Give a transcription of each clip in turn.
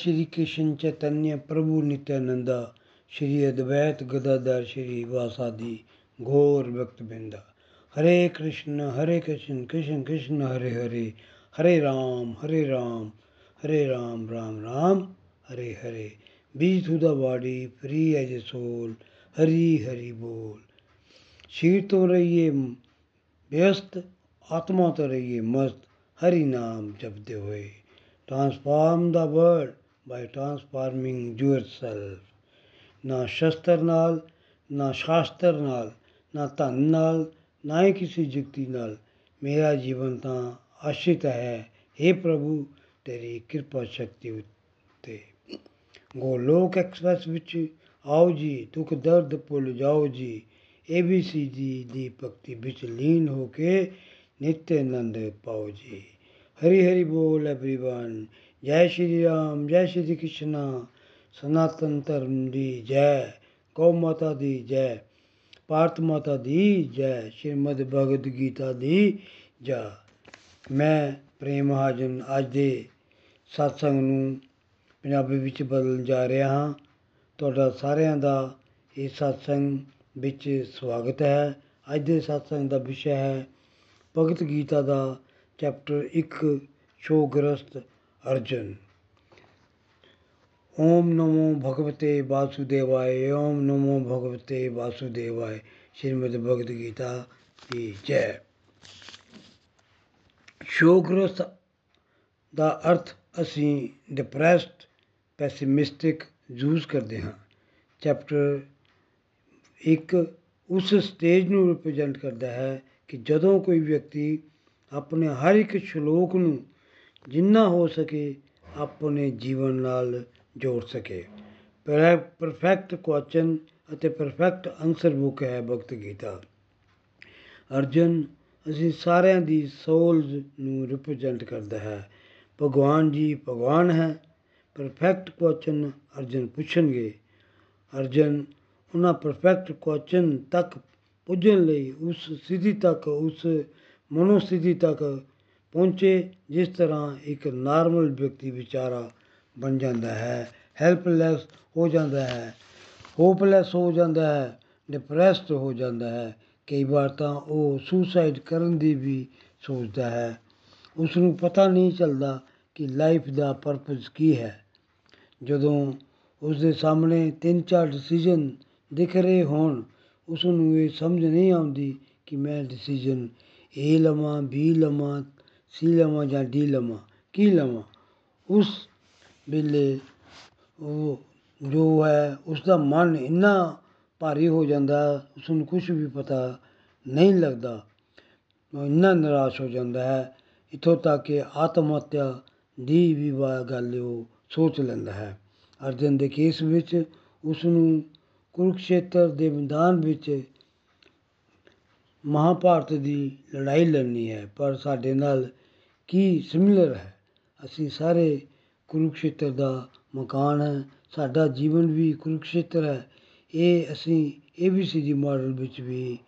श्री कृष्ण चैतन्य प्रभु नित्यानंदा, श्री अद्वैत गदाधर श्री वासादि, घोर भक्त बिंदा Hare Krishna Hare Krishna Krishna Krishna, Hare Hare Hare Ram Hare Ram Hare Ram Ram Ram, Hare Hare. Be through the body, free as a soul, Hari Hari बोल। शरीर तो रहिए व्यस्त, आत्मा तो रहिए मस्त, हरि नाम जपते हुए। transform the world by transforming yourself ਨਾ ਸ਼ਸਤਰ ਨਾਲ ਨਾ ਸ਼ਾਸਤਰ ਨਾਲ ਨਾ ਧਨ ਨਾਲ ਨਾ ਹੀ ਕਿਸੇ ਜੁਗਤੀ ਨਾਲ ਮੇਰਾ ਜੀਵਨ ਤਾਂ ਆਸ਼ਿਤ ਹੈ हे ਪ੍ਰਭੂ ਤੇਰੀ ਕਿਰਪਾ ਸ਼ਕਤੀ ਉੱਤੇ ਗੋਲੋਕ ਐਕਸਪ੍ਰੈਸ ਵਿੱਚ ਆਓ ਜੀ ਦੁੱਖ ਦਰਦ ਭੁੱਲ ਜਾਓ ਜੀ ABCD ਦੀ ਭਗਤੀ ਵਿੱਚ ਲੀਨ ਹੋ ਕੇ ਨਿਤ ਆਨੰਦ ਪਾਓ ਜੀ हरि हरि बोल एवरीवन ਜੈ ਸ਼੍ਰੀ ਰਾਮ, ਜੈ ਸ਼੍ਰੀ ਕ੍ਰਿਸ਼ਨ, ਸਨਾਤਨ ਧਰਮ ਦੀ ਜੈ, ਗਊ ਮਾਤਾ ਦੀ ਜੈ, ਭਾਰਤ ਮਾਤਾ ਦੀ ਜੈ, ਸ਼੍ਰੀਮਦ ਭਗਵਦ ਗੀਤਾ ਦੀ ਜੈ। ਮੈਂ ਪ੍ਰੇਮ ਹਾਜਨ ਅੱਜ ਦੇ satsang ਨੂੰ ਪੰਜਾਬੀ ਵਿੱਚ ਬਦਲਣ ਜਾ ਰਿਹਾ ਹਾਂ। ਤੁਹਾਡਾ ਸਾਰਿਆਂ ਦਾ ਇਹ satsang ਵਿੱਚ ਸਵਾਗਤ ਹੈ। ਅੱਜ ਦੇ satsang ਦਾ ਵਿਸ਼ਾ ਹੈ ਭਗਤ ਗੀਤਾ ਦਾ ਚੈਪਟਰ 1 ਸ਼ੋਗਰਸਤ ਅਰਜਨ। ਓਮ ਨਮੋ ਭਗਵਤੇ ਵਾਸੁਦੇਵਾਏ ਓਮ ਨਮੋ ਭਗਵਤੇ ਵਾਸੁਦੇਵਾਏ ਸ਼੍ਰੀਮਦ ਭਗਵਦ ਗੀਤਾ ਦੀ ਜੈ ਸ਼ੋਗਰਸਤ ਦਾ ਅਰਥ ਅਸੀਂ ਡਿਪਰੈਸਡ ਪੈਸਿਮਿਸਟਿਕ ਯੂਜ਼ ਕਰਦੇ ਹਾਂ ਚੈਪਟਰ 1 ਉਸ ਸਟੇਜ ਨੂੰ ਰਿਪਰੈਜ਼ੈਂਟ ਕਰਦਾ ਹੈ ਕਿ ਜਦੋਂ ਕੋਈ ਵਿਅਕਤੀ ਆਪਣੇ ਹਰ ਇੱਕ ਸ਼ਲੋਕ ਨੂੰ ਜਿੰਨਾ ਹੋ ਸਕੇ ਆਪਣੇ ਜੀਵਨ ਨਾਲ ਜੋੜ ਸਕੇ। ਪਰਫੈਕਟ ਕੁਐਸਚਨ ਅਤੇ ਪਰਫੈਕਟ ਆਨਸਰ ਬੁੱਕ ਹੈ ਭਗਤ ਗੀਤਾ। ਅਰਜਨ, ਅਸੀਂ ਸਾਰਿਆਂ ਦੀ ਸੋਲਸ ਨੂੰ ਰਿਪਰੈਜ਼ੈਂਟ ਕਰਦਾ ਹੈ। ਭਗਵਾਨ ਜੀ ਭਗਵਾਨ ਹੈ। ਪਰਫੈਕਟ ਕੁਐਸਚਨ ਅਰਜਨ ਪੁੱਛਣਗੇ। ਅਰਜਨ, ਉਹਨਾਂ ਪਰਫੈਕਟ ਕੁਐਸਚਨ ਤੱਕ ਪੁੱਜਣ ਲਈ ਉਸ ਸਥਿਤੀ ਤੱਕ, ਉਸ ਮਨੋਸਥਿਤੀ ਤੱਕ ਪਹੁੰਚੇ, ਜਿਸ ਤਰ੍ਹਾਂ ਇੱਕ ਨਾਰਮਲ ਵਿਅਕਤੀ ਵਿਚਾਰਾ ਬਣ ਜਾਂਦਾ ਹੈ। ਹੈਲਪਲੈਸ ਹੋ ਜਾਂਦਾ ਹੈ। ਹੋਪਲੈਸ ਹੋ ਜਾਂਦਾ ਹੈ। ਡਿਪਰੈਸਡ ਹੋ ਜਾਂਦਾ ਹੈ। ਕਈ ਵਾਰ ਤਾਂ ਉਹ ਸੁਸਾਈਡ ਕਰਨ ਦੀ ਵੀ ਸੋਚਦਾ ਹੈ। ਉਸ ਨੂੰ ਪਤਾ ਨਹੀਂ ਚੱਲਦਾ ਕਿ ਲਾਈਫ ਦਾ ਪਰਪਸ ਕੀ ਹੈ। ਜਦੋਂ ਉਸ ਦੇ ਸਾਹਮਣੇ ਤਿੰਨ ਚਾਰ ਡਿਸੀਜਨ ਦਿਖ ਰਹੇ ਹੋਣ ਉਸ ਨੂੰ ਇਹ ਸਮਝ ਨਹੀਂ ਆਉਂਦੀ ਕਿ ਮੈਂ ਡਿਸੀਜਨ ਏ ਲਵਾਂ ਬੀ ਲਵਾਂ ਸੀ ਲਵਾਂ ਜਾਂ ਡੀ ਲਵਾਂ ਕੀ ਲਵਾਂ ਉਸ ਵੇਲੇ ਉਹ ਜੋ ਹੈ ਉਸ ਦਾ ਮਨ ਇੰਨਾ ਭਾਰੀ ਹੋ ਜਾਂਦਾ ਉਸ ਨੂੰ ਕੁਝ ਵੀ ਪਤਾ ਨਹੀਂ ਲੱਗਦਾ ਉਹ ਇੰਨਾ ਨਿਰਾਸ਼ ਹੋ ਜਾਂਦਾ ਹੈ ਇੱਥੋਂ ਤੱਕ ਕਿ ਆਤਮ ਹੱਤਿਆ ਦੀ ਵੀ ਗੱਲ ਉਹ ਸੋਚ ਲੈਂਦਾ ਹੈ ਅਰਜਨ ਦੇ ਕੇਸ ਵਿੱਚ ਉਸ ਨੂੰ ਕੁਰੂਕਸ਼ੇਤਰ ਦੇ ਮੈਦਾਨ ਵਿੱਚ ਮਹਾਭਾਰਤ ਦੀ ਲੜਾਈ ਲੜਨੀ ਹੈ ਪਰ ਸਾਡੇ ਨਾਲ ਕੀ ਸਿਮਿਲਰ ਹੈ? ਅਸੀਂ ਸਾਰੇ ਕੁਰੂਕਸ਼ੇਤਰ ਦਾ ਮਕਾਨ ਹੈ, ਸਾਡਾ ਜੀਵਨ ਵੀ ਕੁਰੂਕਸ਼ੇਤਰ ਹੈ। ਇਹ ਅਸੀਂ ਏਬੀਸੀਡੀ ਮਾਡਲ ਵਿੱਚ ਵੀ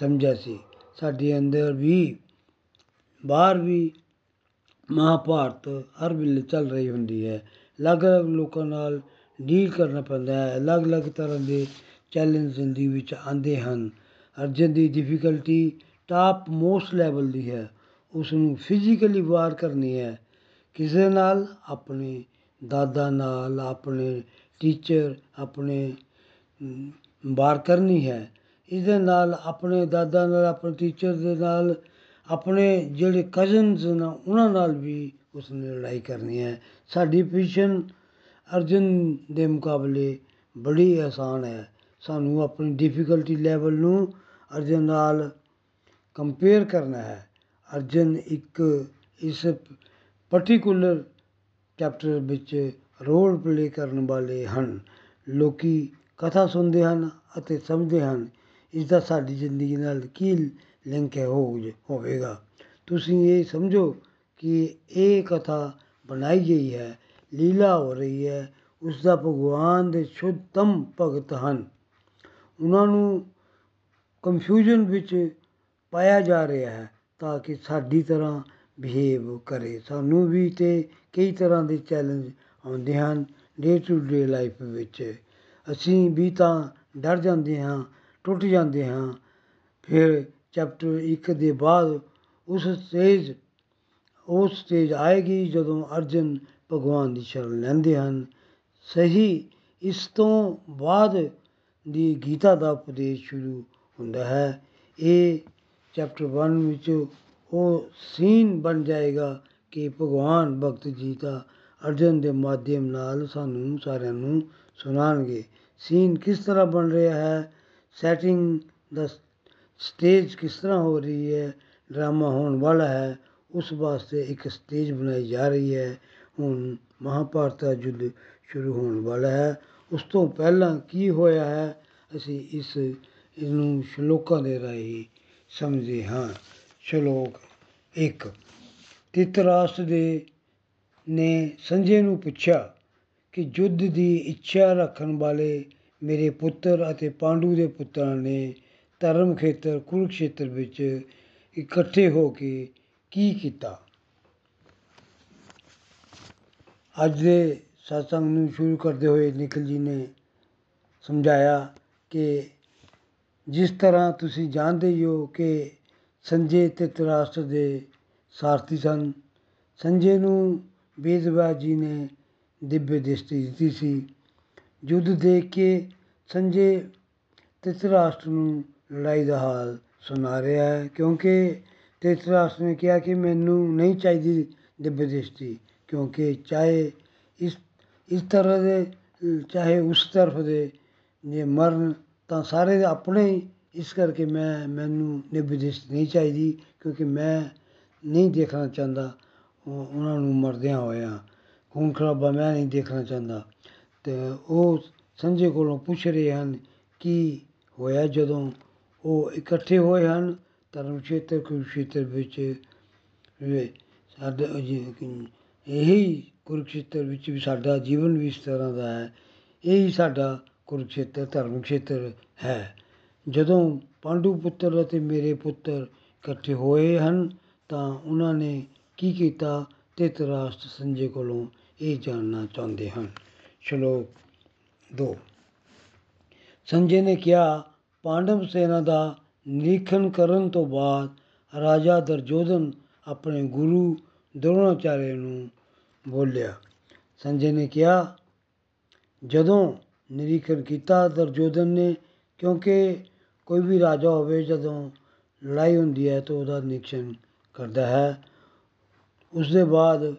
ਸਮਝਿਆ ਸੀ। ਸਾਡੇ ਅੰਦਰ ਵੀ, ਬਾਹਰ ਵੀ ਮਹਾਭਾਰਤ ਹਰ ਵੇਲੇ ਚੱਲ ਰਹੀ ਹੁੰਦੀ ਹੈ। ਅਲੱਗ-ਅਲੱਗ ਲੋਕਾਂ ਨਾਲ ਡੀਲ ਕਰਨਾ ਪੈਂਦਾ ਹੈ। ਅਲੱਗ-ਅਲੱਗ ਤਰ੍ਹਾਂ ਦੇ ਚੈਲੰਜ ਜ਼ਿੰਦਗੀ ਵਿੱਚ ਆਉਂਦੇ ਹਨ। ਅਰਜਨ ਦੀ ਡਿਫਿਕਲਟੀ ਟਾਪ ਮੋਸਟ ਲੈਵਲ ਦੀ ਹੈ। ਉਸ ਨੂੰ ਫਿਜ਼ੀਕਲੀ ਵਾਰ ਕਰਨੀ ਹੈ। ਕਿਸੇ ਨਾਲ, ਆਪਣੇ ਦਾਦਾ ਨਾਲ, ਆਪਣੇ ਟੀਚਰ ਆਪਣੇ ਵਾਰ ਕਰਨੀ ਹੈ। ਇਸ ਦੇ ਨਾਲ, ਆਪਣੇ ਦਾਦਾ ਨਾਲ, ਆਪਣੇ ਟੀਚਰ ਦੇ ਨਾਲ, ਆਪਣੇ ਜਿਹੜੇ ਕਜ਼ਨਸ ਨੇ, ਉਹਨਾਂ ਨਾਲ ਵੀ ਉਸ ਨੇ ਲੜਾਈ ਕਰਨੀ ਹੈ। ਸਾਡੀ ਪੋਜੀਸ਼ਨ ਅਰਜਨ ਦੇ ਮੁਕਾਬਲੇ ਬੜੀ ਆਸਾਨ ਹੈ। ਸਾਨੂੰ ਆਪਣੀ ਡਿਫਿਕਲਟੀ ਲੈਵਲ ਨੂੰ ਅਰਜਨ ਨਾਲ ਕੰਪੇਅਰ ਕਰਨਾ ਹੈ। ਅਰਜਨ ਇੱਕ ਇਸ ਪਰਟੀਕੂਲਰ ਚੈਪਟਰ ਵਿੱਚ ਰੋਲ ਪਲੇ ਕਰਨ ਵਾਲੇ ਹਨ। ਲੋਕੀ ਕਥਾ ਸੁਣਦੇ ਹਨ ਅਤੇ ਸਮਝਦੇ ਹਨ। ਇਸ ਦਾ ਸਾਡੀ ਜ਼ਿੰਦਗੀ ਨਾਲ ਕੀ ਲਿੰਕ ਹੈ ਹੋ ਹੋਵੇਗਾ। ਤੁਸੀਂ ਇਹ ਸਮਝੋ ਕਿ ਇਹ ਕਥਾ ਬਣਾਈ ਗਈ ਹੈ, ਲੀਲਾ ਹੋ ਰਹੀ ਹੈ, ਉਸ ਦਾ ਭਗਵਾਨ ਦੇ ਸ਼ੁੱਧਤਮ ਭਗਤ ਹਨ। ਉਹਨਾਂ ਨੂੰ ਕਨਫਿਊਜ਼ਨ ਵਿੱਚ ਪਾਇਆ ਜਾ ਰਿਹਾ ਹੈ। ਤਾਂ ਕਿ ਸਾਡੀ ਤਰ੍ਹਾਂ ਬਿਹੇਵ ਕਰੇ। ਸਾਨੂੰ ਵੀ ਤੇ ਕਈ ਤਰ੍ਹਾਂ ਦੇ ਚੈਲੰਜ ਆਉਂਦੇ ਹਨ ਡੇ ਟੂ ਡੇ ਲਾਈਫ ਵਿੱਚ। ਅਸੀਂ ਵੀ ਤਾਂ ਡਰ ਜਾਂਦੇ ਹਾਂ, ਟੁੱਟ ਜਾਂਦੇ ਹਾਂ। ਫਿਰ ਚੈਪਟਰ 1 ਦੇ ਬਾਅਦ ਉਸ ਸਟੇਜ ਉਹ ਸਟੇਜ ਆਏਗੀ ਜਦੋਂ ਅਰਜਨ ਭਗਵਾਨ ਦੀ ਸ਼ਰਨ ਲੈਂਦੇ ਹਨ। ਸਹੀ ਇਸ ਤੋਂ ਬਾਅਦ ਦੀ ਗੀਤਾ ਦਾ ਉਪਦੇਸ਼ ਸ਼ੁਰੂ ਹੁੰਦਾ ਹੈ। ਇਹ ਚੈਪਟਰ ਵਨ ਵਿੱਚ ਉਹ ਸੀਨ ਬਣ ਜਾਏਗਾ ਕਿ ਭਗਵਾਨ ਭਗਤ ਜੀ ਅਰਜਨ ਦੇ ਮਾਧਿਅਮ ਨਾਲ ਸਾਨੂੰ ਸਾਰਿਆਂ ਨੂੰ ਸੁਣਾਉਣਗੇ। ਸੀਨ ਕਿਸ ਤਰ੍ਹਾਂ ਬਣ ਰਿਹਾ ਹੈ? ਸੈਟਿੰਗ ਦਾ ਸਟੇਜ ਕਿਸ ਤਰ੍ਹਾਂ ਹੋ ਰਹੀ ਹੈ? ਡਰਾਮਾ ਹੋਣ ਵਾਲਾ ਹੈ। ਉਸ ਵਾਸਤੇ ਇੱਕ ਸਟੇਜ ਬਣਾਈ ਜਾ ਰਹੀ ਹੈ। ਹੁਣ ਮਹਾਭਾਰਤ ਦਾ ਯੁੱਧ ਸ਼ੁਰੂ ਹੋਣ ਵਾਲਾ ਹੈ। ਉਸ ਤੋਂ ਪਹਿਲਾਂ ਕੀ ਹੋਇਆ ਹੈ? ਅਸੀਂ ਇਸ ਨੂੰ ਸ਼ਲੋਕਾਂ ਦੇ ਰਾਹੀਂ ਸਮਝਦੇ ਹਾਂ। ਸ਼ਲੋਕ 1 ਤਿਤਰਾਸ਼ਟਰ ਦੇ ਨੇ ਸੰਜੇ ਨੂੰ ਪੁੱਛਿਆ ਕਿ ਯੁੱਧ ਦੀ ਇੱਛਾ ਰੱਖਣ ਵਾਲੇ ਮੇਰੇ ਪੁੱਤਰ ਅਤੇ ਪਾਂਡੂ ਦੇ ਪੁੱਤਰਾਂ ਨੇ ਧਰਮ ਖੇਤਰ, ਕੁਰੂਕਸ਼ੇਤਰ ਵਿੱਚ ਇਕੱਠੇ ਹੋ ਕੇ ਕੀ ਕੀਤਾ? ਅੱਜ ਦੇ ਸਤਸੰਗ ਨੂੰ ਸ਼ੁਰੂ ਕਰਦੇ ਹੋਏ ਨਿਖਲ ਜੀ ਨੇ ਸਮਝਾਇਆ ਕਿ ਜਿਸ ਤਰ੍ਹਾਂ ਤੁਸੀਂ ਜਾਣਦੇ ਹੀ ਹੋ ਕਿ ਸੰਜੇ ਤੇ ਧ੍ਰਿਤਰਾਸ਼ਟਰ ਦੇ ਸਾਰਥੀ ਸਨ। ਸੰਜੇ ਨੂੰ ਵੇਦਵਿਆਸ ਜੀ ਨੇ ਦਿਵਯ ਦ੍ਰਿਸ਼ਟੀ ਦਿੱਤੀ ਸੀ। ਯੁੱਧ ਦੇਖ ਕੇ ਸੰਜੇ ਧ੍ਰਿਤਰਾਸ਼ਟਰ ਨੂੰ ਲੜਾਈ ਦਾ ਹਾਲ ਸੁਣਾ ਰਿਹਾ ਹੈ, ਕਿਉਂਕਿ ਧ੍ਰਿਤਰਾਸ਼ਟਰ ਨੇ ਕਿਹਾ ਕਿ ਮੈਨੂੰ ਨਹੀਂ ਚਾਹੀਦੀ ਦਿਵਯ ਦ੍ਰਿਸ਼ਟੀ, ਕਿਉਂਕਿ ਚਾਹੇ ਇਸ ਇਸ ਤਰ੍ਹਾਂ ਦੇ, ਚਾਹੇ ਉਸ ਤਰਫ ਦੇ ਜੇ ਮਰਨ ਤਾਂ ਸਾਰੇ ਆਪਣੇ ਹੀ, ਇਸ ਕਰਕੇ ਮੈਂ, ਮੈਨੂੰ ਦਿਵਯ ਦ੍ਰਿਸ਼ਟੀ ਨਹੀਂ ਚਾਹੀਦੀ, ਕਿਉਂਕਿ ਮੈਂ ਨਹੀਂ ਦੇਖਣਾ ਚਾਹੁੰਦਾ, ਉਹ- ਉਹਨਾਂ ਨੂੰ ਮਰਦਿਆਂ ਹੋਇਆਂ। ਖੂਨ ਖਰਾਬਾ ਮੈਂ ਨਹੀਂ ਦੇਖਣਾ ਚਾਹੁੰਦਾ। ਤੇ ਉਹ ਸੰਜੇ ਕੋਲੋਂ ਪੁੱਛ ਰਹੇ ਹਨ ਕੀ ਹੋਇਆ ਜਦੋਂ ਉਹ ਇਕੱਠੇ ਹੋਏ ਹਨ, ਧਰਮ ਖੇਤਰ, ਕੁਰੂਕਸ਼ੇਤਰ ਵਿੱਚ। ਵੇ- ਸਾਡੇ ਜੀ- ਇਹੀ ਕੁਰੂਕਸ਼ੇਤਰ ਵਿੱਚ ਵੀ ਸਾਡਾ ਜੀਵਨ ਵੀ ਇਸ ਤਰ੍ਹਾਂ ਦਾ ਹੈ। ਇਹੀ ਸਾਡਾ ਕੁਰੂਕਸ਼ੇਤਰ ਧਰਮ ਖੇਤਰ ਹੈ। ਜਦੋਂ ਪਾਂਡੂ ਪੁੱਤਰ ਅਤੇ ਮੇਰੇ ਪੁੱਤਰ ਇਕੱਠੇ ਹੋਏ ਹਨ, ਤਾਂ ਉਹਨਾਂ ਨੇ ਕੀ ਕੀਤਾ? ਧਿਤਰਾਸ਼ਟਰ ਸੰਜੇ ਕੋਲੋਂ ਇਹ ਜਾਣਨਾ ਚਾਹੁੰਦੇ ਹਨ। ਸ਼ਲੋਕ 2 ਸੰਜੇ ਨੇ ਕਿਹਾ, ਪਾਂਡਵ ਸੈਨਾ ਦਾ ਨਿਰੀਖਣ ਕਰਨ ਤੋਂ ਬਾਅਦ ਰਾਜਾ ਦਰਜੋਧਨ ਆਪਣੇ ਗੁਰੂ ਦਰੋਣਾਚਾਰਿਆ ਨੂੰ ਬੋਲਿਆ। ਸੰਜੇ ਨੇ ਕਿਹਾ, ਜਦੋਂ ਨਿਰੀਖਣ ਕੀਤਾ ਦਰਜੋਧਨ ਨੇ, ਕਿਉਂਕਿ ਕੋਈ ਵੀ ਰਾਜਾ ਹੋਵੇ ਜਦੋਂ ਲੜਾਈ ਹੁੰਦੀ ਹੈ ਤਾਂ ਉਹਦਾ ਨਿਰੀਖਣ ਕਰਦਾ ਹੈ। ਉਸ ਦੇ ਬਾਅਦ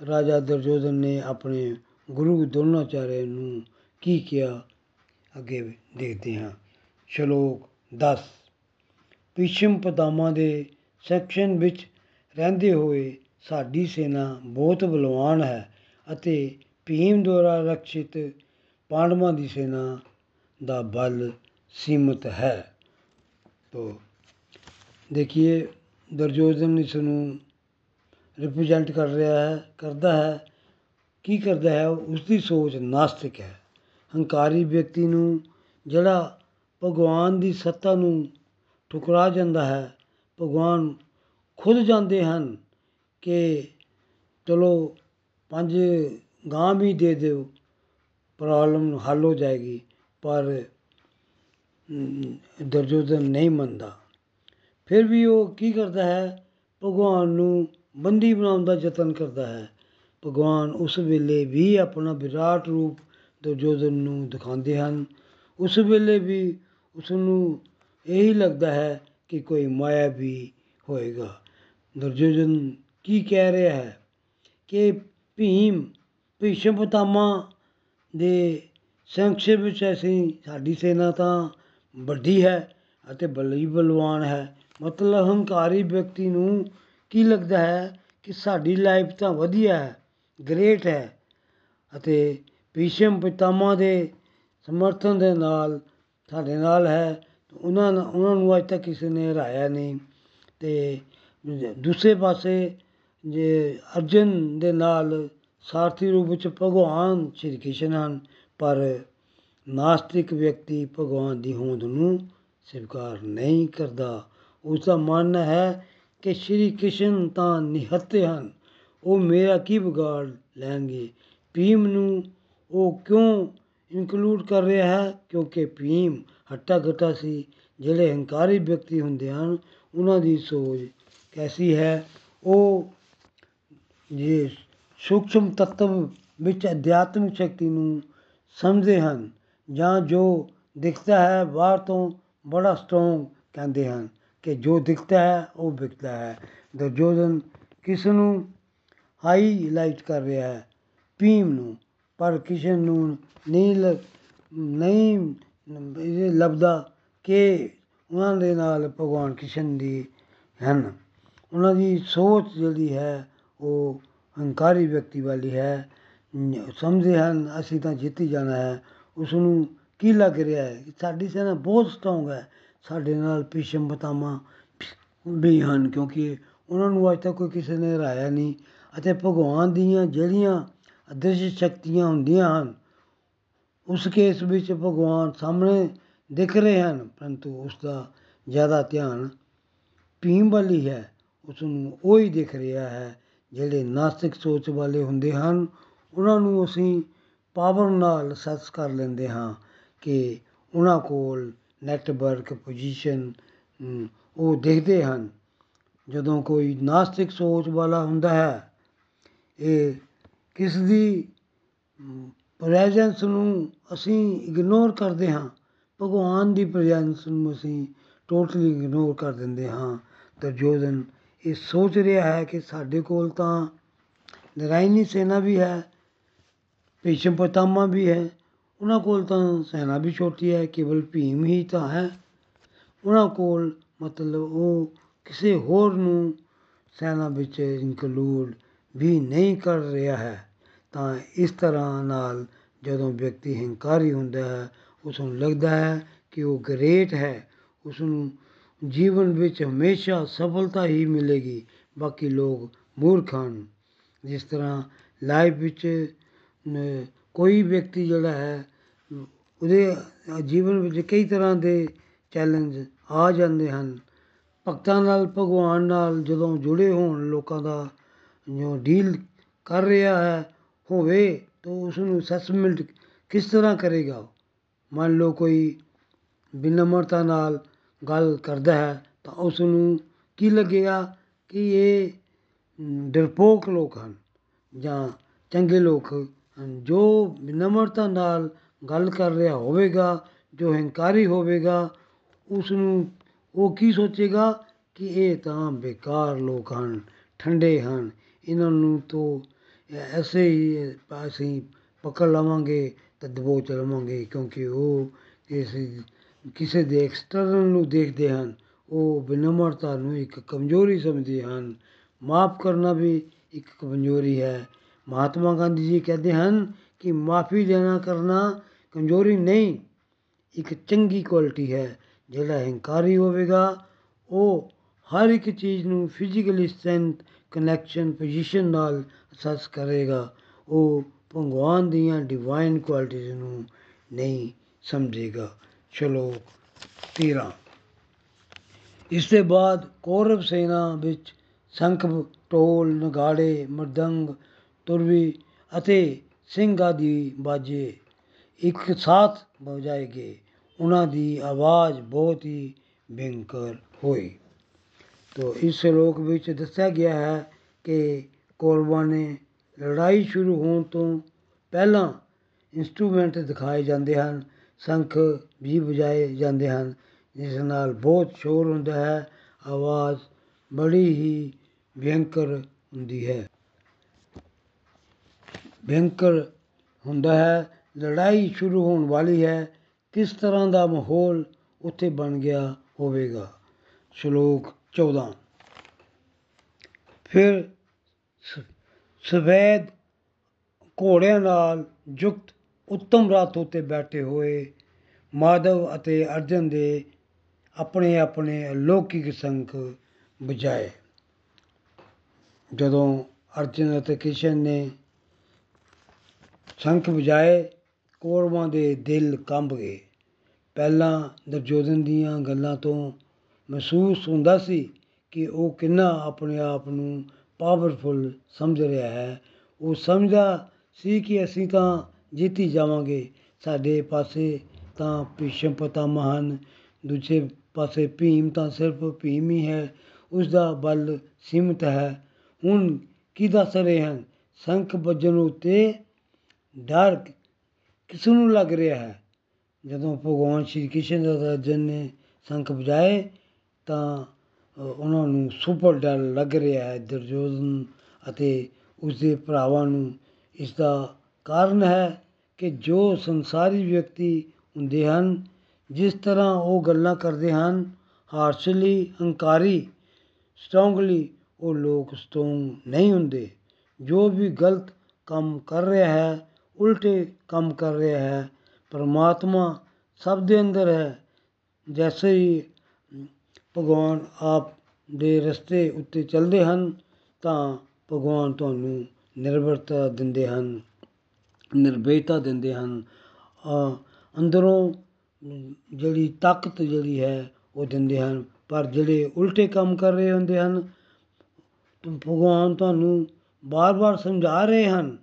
ਰਾਜਾ ਦਰਜੋਧਨ ਨੇ ਆਪਣੇ ਗੁਰੂ ਦਰੋਣਾਚਾਰਿਆ ਨੂੰ ਕੀ ਕਿਹਾ, ਅੱਗੇ ਦੇਖਦੇ ਹਾਂ। ਸ਼ਲੋਕ 10 ਭੀਸ਼ਮ ਪਤਾਮਾ ਦੇ ਸੈਕਸ਼ਨ ਵਿੱਚ ਰਹਿੰਦੇ ਹੋਏ ਸਾਡੀ ਸੈਨਾ ਬਹੁਤ ਬਲਵਾਨ ਹੈ ਅਤੇ ਭੀਮ ਦੁਆਰਾ ਰਕਸ਼ਿਤ ਪਾਂਡਵਾਂ ਦੀ ਸੈਨਾ ਦਾ ਬਲ ਸੀਮਤ ਹੈ। ਤੋ ਦੇਖिए ਦਰਜੋਧਨ ਇਸ ਨੂੰ ਰਿਪਰੈਜ਼ੈਂਟ ਕਰ ਰਿਹਾ ਹੈ, ਕਰਦਾ ਹੈ। ਕੀ ਕਰਦਾ ਹੈ? ਉਸ ਦੀ ਸੋਚ ਨਾਸਤਿਕ ਹੈ। ਹੰਕਾਰੀ ਵਿਅਕਤੀ ਨੂੰ ਜਿਹੜਾ ਭਗਵਾਨ ਦੀ ਸੱਤਾ ਨੂੰ ਠੁਕਰਾ ਜਾਂਦਾ ਹੈ, ਭਗਵਾਨ ਖੁਦ ਜਾਂਦੇ ਹਨ ਕਿ ਚਲੋ ਪੰਜ ਗਾਂ ਵੀ ਦੇ ਦਿਓ ਪ੍ਰੋਬਲਮ ਹੱਲ ਹੋ ਜਾਏਗੀ ਪਰ ਅਮ, ਦੁਰਯੋਧਨ ਨਹੀਂ ਮੰਨਦਾ। ਫਿਰ ਵੀ ਉਹ ਕੀ ਕਰਦਾ ਹੈ? ਭਗਵਾਨ ਨੂੰ ਬੰਦੀ ਬਣਾਉਣ ਦਾ ਯਤਨ ਕਰਦਾ ਹੈ। ਭਗਵਾਨ ਉਸ ਵੇਲੇ ਵੀ ਆਪਣਾ ਵਿਰਾਟ ਰੂਪ ਦੁਰਯੋਧਨ ਨੂੰ ਦਿਖਾਉਂਦੇ ਹਨ। ਉਸ ਵੇਲੇ ਵੀ ਉਸ ਨੂੰ ਇਹੀ ਲੱਗਦਾ ਹੈ ਕਿ ਕੋਈ ਮਾਇਆ ਵੀ ਹੋਏਗਾ। ਦੁਰਯੋਧਨ ਕੀ ਕਹਿ ਰਿਹਾ ਹੈ? ਕਿ ਭੀਮ ਭੀਸ਼ਮ ਪਿਤਾਮਾ ਦੇ ਸੰਖੇਪ ਵਿੱਚ ਅਸੀਂ ਸਾਡੀ ਸੈਨਾ ਤਾਂ ਵੱਡੀ ਹੈ ਅਤੇ ਬਲੀ ਬਲਵਾਨ ਹੈ। ਮਤਲਬ ਹੰਕਾਰੀ ਵਿਅਕਤੀ ਨੂੰ ਕੀ ਲੱਗਦਾ ਹੈ ਕਿ ਸਾਡੀ ਲਾਈਫ ਤਾਂ ਵਧੀਆ ਹੈ ਗ੍ਰੇਟ ਹੈ ਅਤੇ ਭੀਸ਼ਮ ਪਿਤਾਮਾ ਦੇ ਸਮਰਥਨ ਦੇ ਨਾਲ ਸਾਡੇ ਨਾਲ ਹੈ। ਉਹਨਾਂ ਨੂੰ ਉਹਨਾਂ ਨੂੰ ਅੱਜ ਤੱਕ ਕਿਸੇ ਨੇ ਹਰਾਇਆ ਨਹੀਂ ਅਤੇ ਦੂਸਰੇ ਪਾਸੇ ਜੇ ਅਰਜਨ ਦੇ ਨਾਲ ਸਾਰਥੀ ਰੂਪ ਵਿੱਚ ਭਗਵਾਨ ਸ਼੍ਰੀ ਕ੍ਰਿਸ਼ਨ ਹਨ, ਪਰ ਨਾਸਤਿਕ ਵਿਅਕਤੀ ਭਗਵਾਨ ਦੀ ਹੋਂਦ ਨੂੰ ਸਵੀਕਾਰ ਨਹੀਂ ਕਰਦਾ। ਉਸ ਦਾ ਮਨ ਹੈ ਕਿ ਸ਼੍ਰੀ ਕ੍ਰਿਸ਼ਨ ਤਾਂ ਨਿਹੱਤੇ ਹਨ, ਉਹ ਮੇਰਾ ਕੀ ਵਿਗਾੜ ਲੈਣਗੇ? ਭੀਮ ਨੂੰ ਉਹ ਕਿਉਂ ਇਨਕਲੂਡ ਕਰ ਰਿਹਾ ਹੈ? ਕਿਉਂਕਿ ਭੀਮ ਹੱਟਾ ਘਟਾ ਸੀ, ਜਿਹੜੇ ਹੰਕਾਰੀ ਵਿਅਕਤੀ ਹੁੰਦੇ ਹਨ, ਉਹਨਾਂ ਦੀ ਸੋਚ ਕੈਸੀ ਹੈ? ਉਹ ਜੇ ਸੂਖਸ਼ਮ ਤੱਤਵ ਵਿੱਚ ਅਧਿਆਤਮਿਕ ਸ਼ਕਤੀ ਨੂੰ ਸਮਝਦੇ ਹਨ ਜਾਂ ਜੋ ਦਿਖਦਾ ਹੈ ਬਾਹਰ ਤੋਂ ਬੜਾ ਸਟਰੋਂਗ ਕਹਿੰਦੇ ਹਨ ਕਿ ਜੋ ਦਿਖਦਾ ਹੈ ਉਹ ਵਿਕਦਾ ਹੈ। ਦੁਰਯੋਧਨ ਕਿਸ ਨੂੰ ਹਾਈਲਾਈਟ ਕਰ ਰਿਹਾ ਹੈ? ਭੀਮ ਨੂੰ। ਪਰ ਕਿਸ਼ਨ ਨੂੰ ਨਹੀਂ ਨਹੀਂ ਇਹ ਲੱਭਦਾ ਕਿ ਉਹਨਾਂ ਦੇ ਨਾਲ ਭਗਵਾਨ ਕ੍ਰਿਸ਼ਨ ਦੀ ਹਨ। ਉਹਨਾਂ ਦੀ ਸੋਚ ਜਿਹੜੀ ਹੈ ਉਹ ਹੰਕਾਰੀ ਵਿਅਕਤੀ ਵਾਲੀ ਹੈ। ਸਮਝਦੇ ਹਨ, ਅਸੀਂ ਤਾਂ ਜਿੱਤ ਹੀ ਜਾਣਾ ਹੈ। ਉਸ ਨੂੰ ਕੀ ਲੱਗ ਰਿਹਾ ਹੈ? ਸਾਡੀ ਸੈਨਾ ਬਹੁਤ ਸਟਰੋਂਗ ਹੈ। ਸਾਡੇ ਨਾਲ ਭੀਸ਼ਮ ਪਿਤਾਮਾ ਵੀ ਹਨ, ਕਿਉਂਕਿ ਉਹਨਾਂ ਨੂੰ ਅੱਜ ਤੱਕ ਕੋਈ ਕਿਸੇ ਨੇ ਹਰਾਇਆ ਨਹੀਂ। ਅਤੇ ਭਗਵਾਨ ਦੀਆਂ ਜਿਹੜੀਆਂ ਅਦ੍ਰਿਸ਼ ਸ਼ਕਤੀਆਂ ਹੁੰਦੀਆਂ ਹਨ, ਉਸ ਕੇਸ ਵਿੱਚ ਭਗਵਾਨ ਸਾਹਮਣੇ ਦਿਖ ਰਹੇ ਹਨ, ਪਰੰਤੂ ਉਸ ਦਾ ਜ਼ਿਆਦਾ ਧਿਆਨ ਭੀਮ ਵਾਲੀ ਹੈ ਉਸ ਨੂੰ ਉਹ ਹੀ ਦਿਖ ਰਿਹਾ ਹੈ ਜਿਹੜੇ ਨਾਸਤਿਕ ਸੋਚ ਵਾਲੇ ਹੁੰਦੇ ਹਨ, ਉਹਨਾਂ ਨੂੰ ਅਸੀਂ ਪਾਵਰ ਨਾਲ ਸੈਸ ਕਰ ਲੈਂਦੇ ਹਾਂ ਕਿ ਉਹਨਾਂ ਕੋਲ ਨੈਟਵਰਕ ਪੋਜੀਸ਼ਨ ਉਹ ਦੇਖਦੇ ਹਨ। ਜਦੋਂ ਕੋਈ ਨਾਸਤਿਕ ਸੋਚ ਵਾਲਾ ਹੁੰਦਾ ਹੈ, ਇਹ ਕਿਸ ਦੀ ਪ੍ਰੈਜੈਂਸ ਨੂੰ ਅਸੀਂ ਇਗਨੋਰ ਕਰਦੇ ਹਾਂ। ਭਗਵਾਨ ਦੀ ਪ੍ਰੈਜੈਂਸ ਨੂੰ ਅਸੀਂ ਟੋਟਲੀ ਇਗਨੋਰ ਕਰ ਦਿੰਦੇ ਹਾਂ। ਦੁਰਯੋਧਨ ਇਹ ਸੋਚ ਰਿਹਾ ਹੈ ਕਿ ਸਾਡੇ ਕੋਲ ਤਾਂ ਨਰਾਇਣੀ ਸੈਨਾ ਵੀ ਹੈ, ਭੀਸ਼ਮ ਪਿਤਾਮਾ ਵੀ ਹੈ। ਉਹਨਾਂ ਕੋਲ ਤਾਂ ਸੈਨਾ ਵੀ ਛੋਟੀ ਹੈ, ਕੇਵਲ ਭੀਮ ਹੀ ਤਾਂ ਹੈ। ਉਹਨਾਂ ਕੋਲ ਮਤਲਬ ਉਹ ਕਿਸੇ ਹੋਰ ਨੂੰ ਸੈਨਾ ਵਿੱਚ ਇਨਕਲੂਡ ਵੀ ਨਹੀਂ ਕਰ ਰਿਹਾ ਹੈ। ਤਾਂ ਇਸ ਤਰ੍ਹਾਂ ਨਾਲ ਜਦੋਂ ਵਿਅਕਤੀ ਹੰਕਾਰੀ ਹੁੰਦਾ ਹੈ ਉਸ ਨੂੰ ਲੱਗਦਾ ਹੈ ਕਿ ਉਹ ਗ੍ਰੇਟ ਹੈ। ਉਸ ਨੂੰ ਜੀਵਨ ਵਿੱਚ ਹਮੇਸ਼ਾ ਸਫਲਤਾ ਹੀ ਮਿਲੇਗੀ। ਬਾਕੀ ਲੋਕ ਮੂਰਖ ਹਨ। ਜਿਸ ਤਰ੍ਹਾਂ ਲਾਈਫ ਵਿੱਚ ਕੋਈ ਵਿਅਕਤੀ ਜਿਹੜਾ ਹੈ, ਉਹਦੇ ਜੀਵਨ ਵਿੱਚ ਕਈ ਤਰ੍ਹਾਂ ਦੇ ਚੈਲੰਜ ਆ ਜਾਂਦੇ ਹਨ। ਭਗਤਾਂ ਨਾਲ, ਭਗਵਾਨ ਨਾਲ ਜਦੋਂ ਜੁੜੇ ਹੋਣ, ਲੋਕਾਂ ਦਾ ਜੋ ਡੀਲ ਕਰ ਰਿਹਾ ਹੈ, ਹੋਵੇ ਤਾਂ ਉਸ ਨੂੰ ਅਸੈਸਮੈਂਟ ਕਿਸ ਤਰ੍ਹਾਂ ਕਰੇਗਾ? ਮੰਨ ਲਓ ਕੋਈ ਬਿਨਮਰਤਾ ਨਾਲ ਗੱਲ ਕਰਦਾ ਹੈ, ਤਾਂ ਉਸ ਨੂੰ ਕੀ ਲੱਗੇਗਾ ਕਿ ਇਹ ਡਰਪੋਕ ਲੋਕ ਹਨ ਜਾਂ ਚੰਗੇ ਲੋਕ ਹਨ? ਜੋ ਬਿਨਮਰਤਾ ਨਾਲ ਗੱਲ ਕਰ ਰਿਹਾ ਹੋਵੇਗਾ, ਜੋ ਹੰਕਾਰੀ ਹੋਵੇਗਾ ਉਸ ਨੂੰ ਉਹ ਕੀ ਸੋਚੇਗਾ ਕਿ ਇਹ ਤਾਂ ਬੇਕਾਰ ਲੋਕ ਹਨ, ਠੰਡੇ ਹਨ, ਇਹਨਾਂ ਨੂੰ ਤੋਂ ਐਸੇ ਹੀ ਅਸੀਂ ਪਕੜ ਲਵਾਂਗੇ ਤਾਂ ਦਬੋਚ ਲਵਾਂਗੇ ਕਿਉਂਕਿ ਉਹ ਇਸ ਕਿਸੇ ਦੇ ਐਕਸਟਰਨਲ ਨੂੰ ਦੇਖਦੇ ਹਨ, ਉਹ ਬਿਨਮਰਤਾ ਨੂੰ ਇੱਕ ਕਮਜ਼ੋਰੀ ਸਮਝਦੇ ਹਨ। ਮਾਫ ਕਰਨਾ ਵੀ ਇੱਕ ਕਮਜ਼ੋਰੀ ਹੈ। ਮਹਾਤਮਾ ਗਾਂਧੀ ਜੀ ਕਹਿੰਦੇ ਹਨ ਕਿ ਮਾਫੀ ਦੇਣਾ ਕਰਨਾ ਕਮਜ਼ੋਰੀ ਨਹੀਂ, ਇੱਕ ਚੰਗੀ ਕੁਆਲਿਟੀ ਹੈ। ਜਿਹੜਾ ਹੰਕਾਰੀ ਹੋਵੇਗਾ, ਉਹ ਹਰ ਇੱਕ ਚੀਜ਼ ਨੂੰ ਫਿਜ਼ੀਕਲੀ ਸਟਰੈਂਥ ਕਨੈਕਸ਼ਨ ਪੋਜੀਸ਼ਨ ਨਾਲ ਅਸੈਸ ਕਰੇਗਾ। ਉਹ ਭਗਵਾਨ ਦੀਆਂ ਡਿਵਾਈਨ ਕੁਆਲਿਟੀਜ਼ ਨੂੰ ਨਹੀਂ ਸਮਝੇਗਾ। ਚਲੋ ਤੀਰਾ। ਇਸ ਦੇ ਬਾਅਦ ਕੌਰਵ ਸੈਨਾ ਵਿੱਚ ਸੰਖ ਢੋਲ, ਨਗਾੜੇ, ਮਰਦੰਗ, ਤੁਰਵੀ ਅਤੇ ਸਿੰਘ ਆਦਿ ਬਾਜੇ ਇੱਕ ਸਾਥ ਵਜਾਏ ਗਏ। ਉਹਨਾਂ ਦੀ ਆਵਾਜ਼ ਬਹੁਤ ਹੀ ਭਿਅੰਕਰ ਹੋਈ। ਤੋ ਇਸ ਸ਼ਲੋਕ ਵਿੱਚ ਦੱਸਿਆ ਗਿਆ ਹੈ ਕਿ ਕੌਰਵਾਂ ਨੇ ਲੜਾਈ ਸ਼ੁਰੂ ਹੋਣ ਤੋਂ ਪਹਿਲਾਂ ਇਨਸਟਰੂਮੈਂਟ ਦਿਖਾਏ ਜਾਂਦੇ ਹਨ। ਸੰਖ ਵੀ ਵਜਾਏ ਜਾਂਦੇ ਹਨ, ਜਿਸ ਨਾਲ ਬਹੁਤ ਸ਼ੋਰ ਹੁੰਦਾ ਹੈ, ਆਵਾਜ਼ ਬੜੀ ਹੀ ਭਿਅੰਕਰ ਹੁੰਦੀ ਹੈ। ਭਿਅੰਕਰ ਹੁੰਦਾ ਹੈ, ਲੜਾਈ ਸ਼ੁਰੂ ਹੋਣ ਵਾਲੀ ਹੈ, ਕਿਸ ਤਰ੍ਹਾਂ ਦਾ ਮਾਹੌਲ ਉੱਥੇ ਬਣ ਗਿਆ ਹੋਵੇਗਾ? ਸ਼ਲੋਕ 14 ਫਿਰ ਸ- ਸਫੈਦ ਘੋੜਿਆਂ ਨਾਲ ਯੁਕਤ ਉੱਤਮ ਰਥ ਉੱਤੇ ਬੈਠੇ ਹੋਏ ਮਾਧਵ ਅਤੇ ਅਰਜਨ ਦੇ ਆਪਣੇ ਆਪਣੇ ਅਲੌਕਿਕ ਸੰਖ ਵਜਾਏ ਜਦੋਂ ਅਰਜਨ ਅਤੇ ਕ੍ਰਿਸ਼ਨ ਨੇ ਸ਼ੰਖ ਵਜਾਏ ਕੌਰਵਾਂ ਦੇ ਦਿਲ ਕੰਬ ਗਏ। ਪਹਿਲਾਂ ਦੁਰਯੋਧਨ ਦੀਆਂ ਗੱਲਾਂ ਤੋਂ ਮਹਿਸੂਸ ਹੁੰਦਾ ਸੀ ਕਿ ਉਹ ਕਿੰਨਾ ਆਪਣੇ ਆਪ ਨੂੰ ਪਾਵਰਫੁਲ ਸਮਝ ਰਿਹਾ ਹੈ। ਉਹ ਸਮਝਦਾ ਸੀ ਕਿ ਅਸੀਂ ਤਾਂ ਜਿੱਤ ਹੀ ਜਾਵਾਂਗੇ। ਸਾਡੇ ਪਾਸੇ ਤਾਂ ਭੀਸ਼ਮ ਪਿਤਾਮਹ ਹਨ ਦੂਜੇ ਪਾਸੇ ਭੀਮ ਤਾਂ ਸਿਰਫ ਭੀਮ ਹੀ ਹੈ ਉਸ ਦਾ ਬਲ ਸੀਮਤ ਹੈ। ਹੁਣ ਕੀ ਦੱਸ ਰਹੇ ਹਨ? ਸ਼ੰਖ ਵੱਜਣ ਉੱਤੇ ਡਰ ਕਿਸ ਨੂੰ ਲੱਗ ਰਿਹਾ ਹੈ? ਜਦੋਂ ਭਗਵਾਨ ਸ਼੍ਰੀ ਕ੍ਰਿਸ਼ਨ ਦਾ ਅਰਜਨ ਨੇ ਸ਼ੰਖ ਵਜਾਏ ਤਾਂ ਅ, ਉਹਨਾਂ ਨੂੰ ਸੁਪਰ ਡਰ ਲੱਗ ਰਿਹਾ ਹੈ। ਦੁਰਯੋਧਨ ਅਤੇ ਉਸਦੇ ਭਰਾਵਾਂ ਨੂੰ ਇਸ ਦਾ ਕਾਰਨ ਹੈ ਕਿ ਜੋ ਸੰਸਾਰੀ ਵਿਅਕਤੀ ਹੁੰਦੇ ਹਨ, ਜਿਸ ਤਰ੍ਹਾਂ ਉਹ ਗੱਲਾਂ ਕਰਦੇ ਹਨ, ਹਾਰਸ਼ਲੀ, ਹੰਕਾਰੀ, ਸਟਰੋਂਗਲੀ, ਉਹ ਲੋਕ ਸਟਰੋਂਗ ਨਹੀਂ ਹੁੰਦੇ। ਜੋ ਵੀ ਗਲਤ ਕੰਮ ਕਰ ਰਿਹਾ ਹੈ, ਉਲਟੇ ਕੰਮ ਕਰ ਰਿਹਾ ਹੈ, ਪਰਮਾਤਮਾ ਸਭ ਦੇ ਅੰਦਰ ਹੈ। ਜੈਸੇ ਹੀ ਭਗਵਾਨ ਆਪ ਦੇ ਰਸਤੇ ਉੱਤੇ ਚੱਲਦੇ ਹਨ, ਤਾਂ ਭਗਵਾਨ ਤੁਹਾਨੂੰ ਨਿਰਭਰਤਾ ਦਿੰਦੇ ਹਨ। ਨਿਰਭੈਤਾ ਦਿੰਦੇ ਹਨ। ਅ, ਅੰਦਰੋਂ ਅਮ, ਜਿਹੜੀ ਤਾਕਤ ਜਿਹੜੀ ਹੈ ਉਹ ਦਿੰਦੇ ਹਨ। ਪਰ ਜਿਹੜੇ ਉਲਟੇ ਕੰਮ ਕਰ ਰਹੇ ਹੁੰਦੇ ਹਨ ਤਾਂ ਭਗਵਾਨ ਤੁਹਾਨੂੰ ਬਾਰ-ਬਾਰ ਸਮਝਾ ਰਹੇ ਹਨ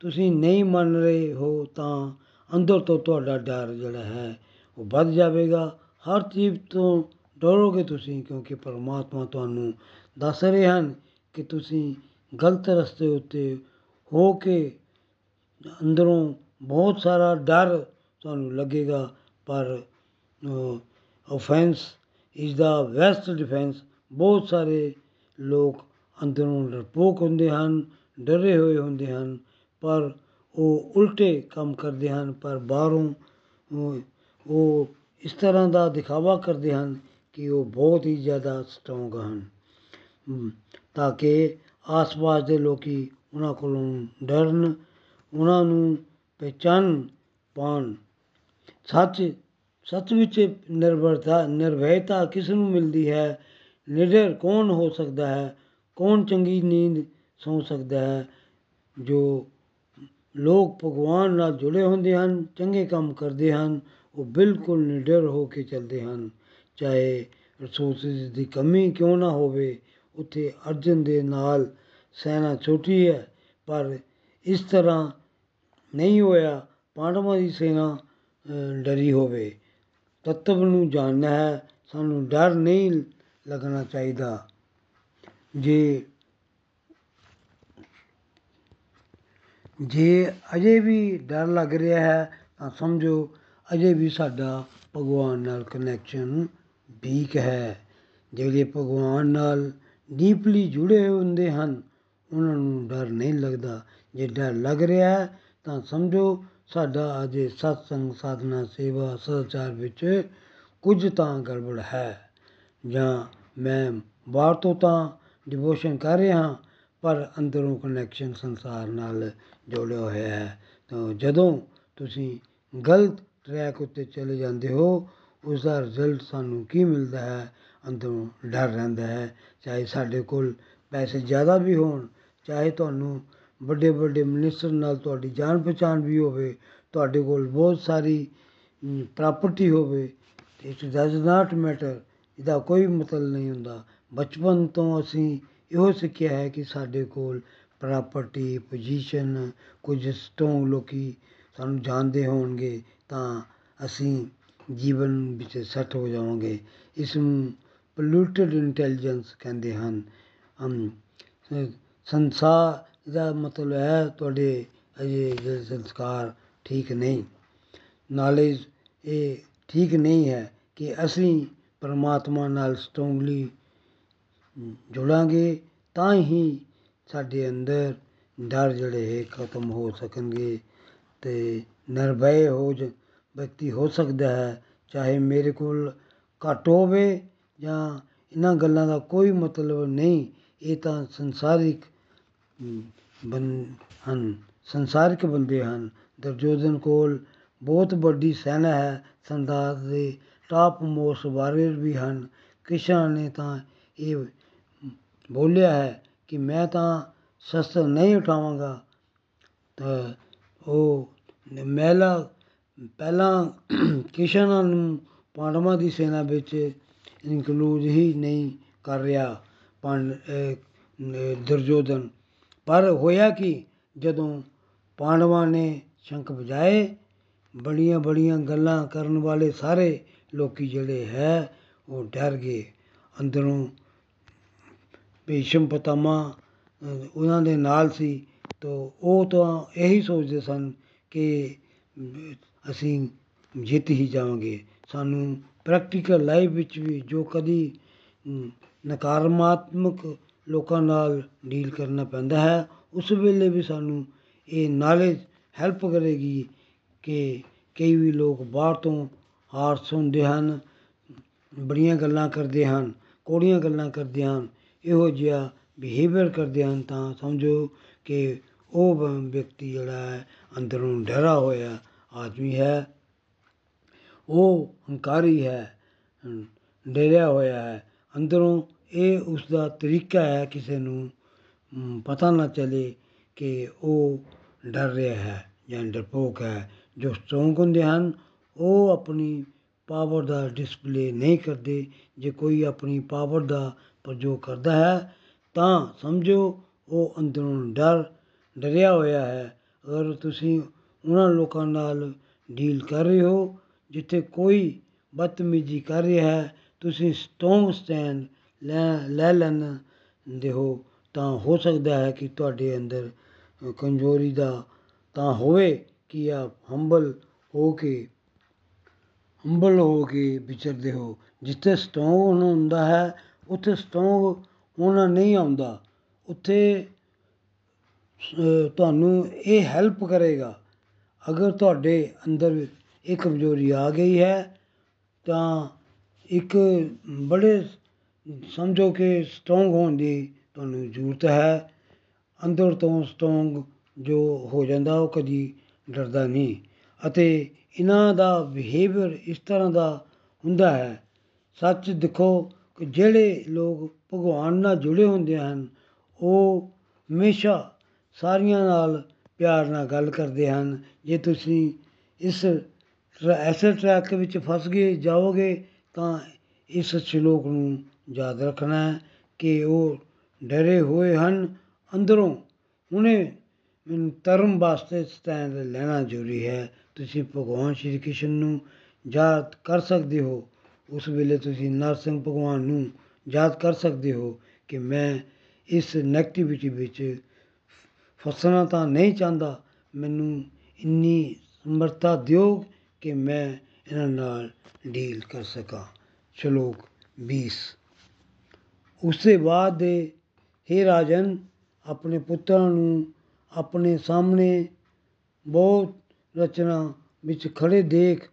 ਤੁਸੀਂ ਨਹੀਂ ਮੰਨ ਰਹੇ ਹੋ ਤਾਂ ਅੰਦਰ ਤੋਂ ਤੁਹਾਡਾ ਡਰ ਜਿਹੜਾ ਹੈ ਉਹ ਵੱਧ ਜਾਵੇਗਾ। ਹਰ ਚੀਜ਼ ਤੋਂ ਡਰੋਗੇ ਤੁਸੀਂ ਕਿਉਂਕਿ ਪਰਮਾਤਮਾ ਤੁਹਾਨੂੰ ਦੱਸ ਰਹੇ ਹਨ ਕਿ ਤੁਸੀਂ ਗਲਤ ਰਸਤੇ ਉੱਤੇ ਹੋ ਕੇ ਅੰਦਰੋਂ ਬਹੁਤ ਸਾਰਾ ਡਰ ਤੁਹਾਨੂੰ ਲੱਗੇਗਾ ਪਰ offence is the best defence ਬਹੁਤ ਸਾਰੇ ਲੋਕ ਅੰਦਰੋਂ ਡਰਪੋਕ ਹੁੰਦੇ ਹਨ ਡਰੇ ਹੋਏ ਹੁੰਦੇ ਹਨ ਪਰ ਉਹ ਉਲਟੇ ਕੰਮ ਕਰਦੇ ਹਨ ਪਰ ਬਾਹਰੋਂ ਉਹ- ਉਹ ਇਸ ਤਰ੍ਹਾਂ ਦਾ ਦਿਖਾਵਾ ਕਰਦੇ ਹਨ ਕਿ ਉਹ ਬਹੁਤ ਹੀ ਜ਼ਿਆਦਾ ਸਟਰੋਂਗ ਹਨ। ਹਮ, ਤਾਂ ਕਿ ਆਸ-ਪਾਸ ਦੇ ਲੋਕੀ ਉਹਨਾਂ ਕੋਲੋਂ ਡਰਨ ਉਹਨਾਂ ਨੂੰ ਪਹਿਚਾਨ ਪਾਉਣ। ਸੱਚ ਸੱਚ ਵਿੱਚ ਨਿਰਭਰਤਾ ਨਿਰਭੈਤਾ ਕਿਸ ਨੂੰ ਮਿਲਦੀ ਹੈ? ਨਿਡਰ ਕੌਣ ਹੋ ਸਕਦਾ ਹੈ? ਕੌਣ ਚੰਗੀ ਨੀਂਦ ਸੌਂ ਸਕਦਾ ਹੈ? ਜੋ ਲੋਕ ਭਗਵਾਨ ਨਾਲ ਜੁੜੇ ਹੁੰਦੇ ਹਨ, ਚੰਗੇ ਕੰਮ ਕਰਦੇ ਹਨ, ਉਹ ਬਿਲਕੁਲ ਨਿਡਰ ਹੋ ਕੇ ਚੱਲਦੇ ਹਨ। ਚਾਹੇ ਰਿਸੋਰਸਿਸ ਦੀ ਕਮੀ ਕਿਉਂ ਨਾ ਹੋਵੇ, ਉੱਥੇ ਅਰਜਨ ਦੇ ਨਾਲ ਸੈਨਾ ਛੋਟੀ ਹੈ, ਪਰ ਇਸ ਤਰ੍ਹਾਂ ਨਹੀਂ ਹੋਇਆ ਪਾਂਡਵਾਂ ਦੀ ਸੈਨਾ ਅ, ਡਰੀ ਹੋਵੇ। ਤੱਤਵ ਨੂੰ ਜਾਣਨਾ ਹੈ ਸਾਨੂੰ ਡਰ ਨਹੀਂ ਲੱਗਣਾ ਚਾਹੀਦਾ। ਜੇ ਜੇ ਅਜੇ ਵੀ ਡਰ ਲੱਗ ਰਿਹਾ ਹੈ ਤਾਂ ਸਮਝੋ ਅਜੇ ਵੀ ਸਾਡਾ ਭਗਵਾਨ ਨਾਲ ਕਨੈਕਸ਼ਨ ਵੀਕ ਹੈ। ਜਿਹੜੇ ਭਗਵਾਨ ਨਾਲ ਡੀਪਲੀ ਜੁੜੇ ਹੋਏ ਹੁੰਦੇ ਹਨ ਉਹਨਾਂ ਨੂੰ ਡਰ ਨਹੀਂ ਲੱਗਦਾ। ਜੇ ਡਰ ਲੱਗ ਰਿਹਾ ਹੈ ਤਾਂ ਸਮਝੋ ਸਾਡਾ ਅਜੇ ਸਤਸੰਗ ਸਾਧਨਾ ਸੇਵਾ ਸਦਾਚਾਰ ਵਿੱਚ ਕੁਝ ਤਾਂ ਗੜਬੜ ਹੈ। ਜਾਂ ਮੈਂ ਬਾਹਰ ਤੋਂ ਤਾਂ ਡਿਵੋਸ਼ਨ ਕਰ ਰਿਹਾ ਹਾਂ, ਪਰ ਅੰਦਰੋਂ ਕਨੈਕਸ਼ਨ ਸੰਸਾਰ ਨਾਲ ਜੁੜਿਆ ਹੋਇਆ ਹੈ। ਤਾਂ ਜਦੋਂ ਤੁਸੀਂ ਗਲਤ ਟਰੈਕ ਉੱਤੇ ਚਲੇ ਜਾਂਦੇ ਹੋ ਉਸ ਦਾ ਰਿਜ਼ਲਟ ਸਾਨੂੰ ਕੀ ਮਿਲਦਾ ਹੈ? ਅੰਦਰੋਂ ਡਰ ਰਹਿੰਦਾ ਹੈ। ਚਾਹੇ ਸਾਡੇ ਕੋਲ ਪੈਸੇ ਜ਼ਿਆਦਾ ਵੀ ਹੋਣ, ਚਾਹੇ ਤੁਹਾਨੂੰ ਵੱਡੇ ਵੱਡੇ ਮਿਨਿਸਟਰ ਨਾਲ ਤੁਹਾਡੀ ਜਾਣ ਪਛਾਣ ਵੀ ਹੋਵੇ ਤੁਹਾਡੇ ਕੋਲ ਬਹੁਤ ਸਾਰੀ ਪ੍ਰਾਪਰਟੀ ਹੋਵੇ ਇਟ ਡਜ਼ ਨਾਟ ਮੈਟਰ ਇਹਦਾ ਕੋਈ ਮਤਲਬ ਨਹੀਂ ਹੁੰਦਾ। ਬਚਪਨ ਤੋਂ ਅਸੀਂ ਇਹੋ ਸਿੱਖਿਆ ਹੈ ਕਿ ਸਾਡੇ ਕੋਲ ਪ੍ਰਾਪਰਟੀ ਪੋਜੀਸ਼ਨ ਕੁਝ ਸਟਰੋਂਗ ਲੋਕੀ ਸਾਨੂੰ ਜਾਣਦੇ ਹੋਣਗੇ ਤਾਂ ਅਸੀਂ ਜੀਵਨ ਵਿੱਚ ਸੈੱਟ ਹੋ ਜਾਵਾਂਗੇ। ਇਸ ਨੂੰ ਪੋਲੂਟਡ ਇੰਟੈਲੀਜੈਂਸ ਕਹਿੰਦੇ ਹਨ। ਹਮ, ਸ- ਸੰਸਾਰ ਦਾ ਮਤਲਬ ਹੈ ਤੁਹਾਡੇ ਅਜੇ ਜਿਹੜੇ ਸੰਸਕਾਰ ਠੀਕ ਨਹੀਂ। ਨਾਲੇਜ ਇਹ ਠੀਕ ਨਹੀਂ ਹੈ ਕਿ ਅਸੀਂ ਪਰਮਾਤਮਾ ਨਾਲ ਸਟਰੋਂਗਲੀ ਜੁੜਾਂਗੇ ਤਾਂ ਹੀ ਸਾਡੇ ਅੰਦਰ ਡਰ ਜਿਹੜੇ ਖਤਮ ਹੋ ਸਕਣਗੇ ਤੇ ਨਿਰਭੈ ਹੋ ਜ ਵਿਅਕਤੀ ਹੋ ਸਕਦਾ ਹੈ ਚਾਹੇ ਮੇਰੇ ਕੋਲ ਘੱਟ ਹੋਵੇ ਜਾਂ ਇਹਨਾਂ ਗੱਲਾਂ ਦਾ ਕੋਈ ਮਤਲਬ ਨਹੀਂ ਇਹ ਤਾਂ ਸੰਸਾਰਿਕ ਅਮ, ਬੰ ਹਨ। ਸੰਸਾਰਿਕ ਬੰਦੇ ਹਨ। ਦੁਰਯੋਧਨ ਕੋਲ ਬਹੁਤ ਵੱਡੀ ਸੈਨਾ ਹੈ। ਸੰਦਾਰ ਦੇ ਟਾਪ ਮੋਸਟ ਵਾਰੀਅਰ ਵੀ ਹਨ। ਕ੍ਰਿਸ਼ਨ ਨੇ ਤਾਂ ਇਹ ਬੋਲਿਆ ਹੈ ਕਿ ਮੈਂ ਤਾਂ ਸ਼ਸਤਰ ਨਹੀਂ ਉਠਾਵਾਂਗਾ। ਤਾਂ ਉਹ ਮਹਿਲਾ ਪਹਿਲਾਂ ਕਿਸ਼ਨਾਂ ਨੂੰ ਪਾਂਡਵਾਂ ਦੀ ਸੈਨਾ ਵਿੱਚ ਇਨਕਲੂਡ ਹੀ ਨਹੀਂ ਕਰ ਰਿਹਾ। ਪਾਂਡ ਅਹ, ਅਹ, ਦੁਰਯੋਧਨ ਪਰ ਹੋਇਆ ਕਿ? ਜਦੋਂ ਪਾਂਡਵਾਂ ਨੇ ਸ਼ੰਖ ਵਜਾਏ ਬੜੀਆਂ ਬੜੀਆਂ ਗੱਲਾਂ ਕਰਨ ਵਾਲੇ ਸਾਰੇ ਲੋਕੀ ਜਿਹੜੇ ਹੈ ਉਹ ਡਰ ਗਏ। ਅੰਦਰੋਂ ਭੀਸ਼ਮ ਪਤਾਮਾ ਉਹਨਾਂ ਦੇ ਨਾਲ ਸੀ ਤੋ ਉਹ ਤਾਂ ਇਹੀ ਸੋਚਦੇ ਸਨ ਕਿ ਅਮ, ਅਸੀਂ ਜਿੱਤ ਹੀ ਜਾਵਾਂਗੇ। ਸਾਨੂੰ ਪ੍ਰੈਕਟੀਕਲ ਲਾਈਫ ਵਿੱਚ ਵੀ ਜੋ ਕਦੀ ਅਮ, ਨਕਾਰਾਤਮਕ ਲੋਕਾਂ ਨਾਲ ਡੀਲ ਕਰਨਾ ਪੈਂਦਾ ਹੈ। ਉਸ ਵੇਲੇ ਵੀ ਸਾਨੂੰ ਇਹ ਨਾਲੇਜ ਹੈਲਪ ਕਰੇਗੀ ਕਿ ਕਈ ਵੀ ਲੋਕ ਬਾਹਰ ਤੋਂ ਹਾਰ ਸੁਣਦੇ ਹਨ ਬੜੀਆਂ ਗੱਲਾਂ ਕਰਦੇ ਹਨ ਕੋੜੀਆਂ ਗੱਲਾਂ ਕਰਦੇ ਹਨ ਇਹੋ ਜਿਹਾ ਬਿਹੇਵੀਅਰ ਕਰਦੇ ਹਨ ਤਾਂ ਸਮਝੋ ਕਿ ਉਹ ਬ- ਵਿਅਕਤੀ ਜਿਹੜਾ ਹੈ ਅੰਦਰੋਂ ਡਰਾ ਹੋਇਆ ਆਦਮੀ ਹੈ। ਉਹ ਹੰਕਾਰੀ ਹੈ ਹਮ, ਡਰਿਆ ਹੋਇਆ ਹੈ। ਅੰਦਰੋਂ ਇਹ ਉਸ ਦਾ ਤਰੀਕਾ ਹੈ ਕਿਸੇ ਨੂੰ ਹਮ, ਪਤਾ ਨਾ ਚੱਲੇ ਕਿ ਉਹ ਡਰ ਰਿਹਾ ਹੈ ਜਾਂ ਡਰਪੋਕ ਹੈ। ਜੋ ਸਟਰੋਂਗ ਹੁੰਦੇ ਹਨ ਉਹ ਆਪਣੀ ਪਾਵਰ ਦਾ ਡਿਸਪਲੇ ਨਹੀਂ ਕਰਦੇ। ਜੇ ਕੋਈ ਆਪਣੀ ਪਾਵਰ ਦਾ ਪ੍ਰਯੋਗ ਕਰਦਾ ਹੈ ਤਾਂ ਸਮਝੋ ਉਹ ਅੰਦਰੋਂ ਡਰ ਡਰਿਆ ਹੋਇਆ ਹੈ। ਅਗਰ ਤੁਸੀਂ ਉਹਨਾਂ ਲੋਕਾਂ ਨਾਲ ਡੀਲ ਕਰ ਰਹੇ ਹੋ ਜਿੱਥੇ ਕੋਈ ਬਦਤਮੀਜ਼ੀ ਕਰ ਰਿਹਾ ਹੈ ਤੁਸੀਂ ਸਟਰੋਂਗ ਸਟੈਂਡ ਲੈ ਲੈ ਲੈਂਦੇ ਹੋ ਤਾਂ ਹੋ ਸਕਦਾ ਹੈ ਕਿ ਤੁਹਾਡੇ ਅੰਦਰ ਅ, ਕਮਜ਼ੋਰੀ ਦਾ ਤਾਂ ਹੋਵੇ ਕਿ ਆਪ ਹੰਬਲ ਹੋ ਕੇ ਹੰਬਲ ਹੋ ਕੇ ਵਿਚਰਦੇ ਹੋ। ਜਿੱਥੇ ਸਟਰੋਂਗ ਹੁੰਦਾ ਹੈ ਉੱਥੇ ਸਟਰੋਂਗ ਹੋਣਾ ਨਹੀਂ ਆਉਂਦਾ। ਉੱਥੇ ਅ, ਤੁਹਾਨੂੰ ਇਹ ਹੈਲਪ ਕਰੇਗਾ। ਅਗਰ ਤੁਹਾਡੇ ਅੰਦਰ ਇਹ ਕਮਜ਼ੋਰੀ ਆ ਗਈ ਹੈ ਤਾਂ ਇੱਕ ਬੜੇ ਸਮਝੋ ਕਿ ਸਟਰੋਂਗ ਹੋਣ ਦੀ ਤੁਹਾਨੂੰ ਜ਼ਰੂਰਤ ਹੈ। ਅੰਦਰ ਤੋਂ ਸਟਰੋਂਗ ਜੋ ਹੋ ਜਾਂਦਾ, ਉਹ ਕਦੀ ਡਰਦਾ ਨਹੀਂ। ਅਤੇ ਇਹਨਾਂ ਦਾ ਬਿਹੇਵੀਅਰ ਇਸ ਤਰ੍ਹਾਂ ਦਾ ਹੁੰਦਾ ਹੈ, ਸੱਚ ਦੇਖੋ ਕਿ ਜਿਹੜੇ ਲੋਕ ਭਗਵਾਨ ਨਾਲ ਜੁੜੇ ਹੁੰਦੇ ਹਨ, ਉਹ ਹਮੇਸ਼ਾ ਸਾਰੀਆਂ ਨਾਲ ਪਿਆਰ ਨਾਲ ਗੱਲ ਕਰਦੇ ਹਨ। ਜੇ ਤੁਸੀਂ ਇਸ ਟਰ- ਐਸੇ ਟਰੈਕ ਵਿੱਚ ਫਸ ਗਏ, ਜਾਓਗੇ ਤਾਂ ਇਸ ਸ਼ਲੋਕ ਨੂੰ ਯਾਦ ਰੱਖਣਾ ਹੈ ਕਿ ਉਹ ਡਰੇ ਹੋਏ ਹਨ ਅੰਦਰੋਂ। ਹੁਣੇ ਮੈਨੂੰ ਧਰਮ ਵਾਸਤੇ ਸਟੈਂਡ ਲੈਣਾ ਜ਼ਰੂਰੀ ਹੈ। ਤੁਸੀਂ ਭਗਵਾਨ ਸ਼੍ਰੀ ਕ੍ਰਿਸ਼ਨ ਨੂੰ ਯਾਦ ਕਰ ਸਕਦੇ ਹੋ। ਉਸ ਵੇਲੇ ਤੁਸੀਂ ਨਰਸਿੰਘ ਭਗਵਾਨ ਨੂੰ ਯਾਦ ਕਰ ਸਕਦੇ ਹੋ ਕਿ ਮੈਂ ਇਸ ਨੈਗੇਟਿਵਿਟੀ ਵਿੱਚ ਫਸਣਾ ਤਾਂ ਨਹੀਂ ਚਾਹੁੰਦਾ। ਮੈਨੂੰ ਇੰਨੀ ਸਮਰੱਥਾ ਦਿਓ ਕਿ ਮੈਂ ਇਹਨਾਂ ਨਾਲ ਡੀਲ ਕਰ ਸਕਾਂ। ਸ਼ਲੋਕ 20 ਉਸੇ ਬਾਅਦ ਦੇ ਹੇ ਰਾਜਨ, ਆਪਣੇ ਪੁੱਤਰਾਂ ਨੂੰ ਆਪਣੇ ਸਾਹਮਣੇ ਬਹੁਤ ਰਚਨਾ ਵਿੱਚ ਖੜੇ ਦੇਖ,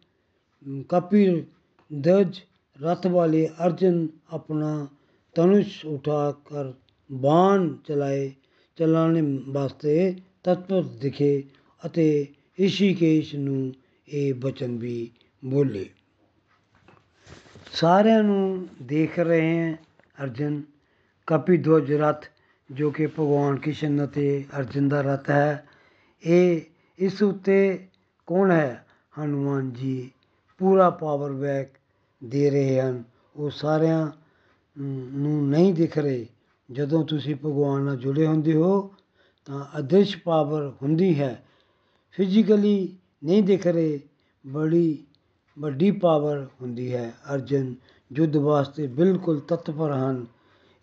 ਕਪਿ ਦਜ ਰਥ ਵਾਲੇ ਅਰਜਨ ਆਪਣਾ ਧਨੁਸ਼ ਉਠਾ ਕਰ ਬਾਣ ਚਲਾਏ, ਚਲਾਣੇ ਵਾਸਤੇ ਤਤਪਰ ਦਿਖੇ ਅਤੇ ਇਸ਼ੀਕੇਸ਼ ਨੂੰ ਇਹ ਬਚਨ ਵੀ ਬੋਲੇ। ਸਾਰਿਆਂ ਨੂੰ ਦੇਖ ਰਹੇ ਹੈ ਅਰਜਨ। ਕਪਿਧਵਜ ਰਥ ਜੋ ਕਿ ਭਗਵਾਨ ਕ੍ਰਿਸ਼ਨ ਅਤੇ ਅਰਜਨ ਦਾ ਰਥ ਹੈ। ਇਹ ਇਸ ਉੱਤੇ ਕੌਣ ਹੈ? ਹਨੂਮਾਨ ਜੀ ਪੂਰਾ ਪਾਵਰ ਬੈਕ ਦੇ ਰਹੇ ਹਨ। ਉਹ ਸਾਰਿਆਂ ਮ, ਨੂੰ ਨਹੀਂ ਦਿਖ ਰਹੇ। ਜਦੋਂ ਤੁਸੀਂ ਭਗਵਾਨ ਨਾਲ ਜੁੜੇ ਹੁੰਦੇ ਹੋ ਤਾਂ ਅਦ੍ਰਿਸ਼ ਪਾਵਰ ਹੁੰਦੀ ਹੈ। ਫਿਜ਼ੀਕਲੀ ਨਹੀਂ ਦਿਖ ਰਹੇ। ਬੜੀ ਵੱਡੀ ਪਾਵਰ ਹੁੰਦੀ ਹੈ। ਅਰਜਨ ਯੁੱਧ ਵਾਸਤੇ ਬਿਲਕੁਲ ਤਤਪਰ ਹਨ।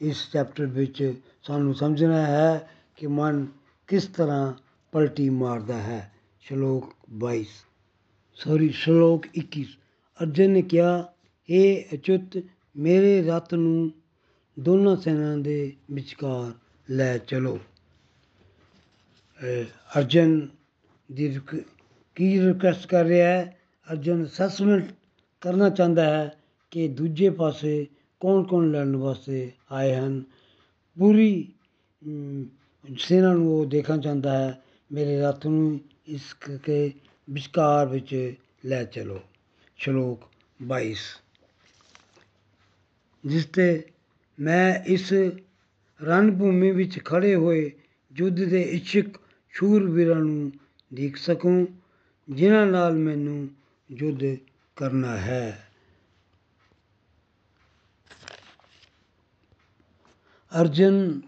ਇਸ ਚੈਪਟਰ ਵਿੱਚ ਸਾਨੂੰ ਸਮਝਣਾ ਹੈ ਕਿ ਮਨ ਕਿਸ ਤਰ੍ਹਾਂ ਪਲਟੀ ਮਾਰਦਾ ਹੈ। ਸ਼ਲੋਕ 22 ਸੌਰੀ ਸ਼ਲੋਕ 21 ਅਰਜਨ ਨੇ ਕਿਹਾ ਇਹ ਅਚੁੱਤ, ਮੇਰੇ ਰਥ ਨੂੰ ਦੋਨਾਂ ਸੈਨਾ ਦੇ ਵਿਚਕਾਰ ਲੈ ਚਲੋ। ਅਹ ਅਰਜਨ ਦੀ ਰਿਕ- ਕੀ ਰਿਕੁਐਸਟ ਕਰ ਰਿਹਾ ਹੈ? ਅਰਜਨ ਅਸੈਸਮੈਂਟ ਕਰਨਾ ਚਾਹੁੰਦਾ ਹੈ ਕਿ ਦੂਜੇ ਪਾਸੇ ਕੌਣ ਕੌਣ ਲੜਨ ਵਾਸਤੇ ਆਏ ਹਨ। ਪੂਰੀ ਅਮ, ਸੈਨਾ ਨੂੰ ਉਹ ਦੇਖਣਾ ਚਾਹੁੰਦਾ ਹੈ। ਮੇਰੇ ਰੱਥ ਨੂੰ ਇਸ ਕੇ ਵਿਚਕਾਰ ਵਿੱਚ ਲੈ ਚਲੋ। ਸ਼ਲੋਕ 22 ਜਿਸ ਤੇ ਮੈਂ ਇਸ ਰਣ ਭੂਮੀ ਵਿੱਚ ਖੜੇ ਹੋਏ ਯੁੱਧ ਦੇ ਇੱਛੁਕ ਸ਼ੂਰਵੀਰਾਂ ਨੂੰ ਦੇਖ ਸਕੂੰ ਜਿਨ੍ਹਾਂ ਨਾਲ ਮੈਨੂੰ ਯੁੱਧ ਕਰਨਾ ਹੈ। ਅਰਜਨ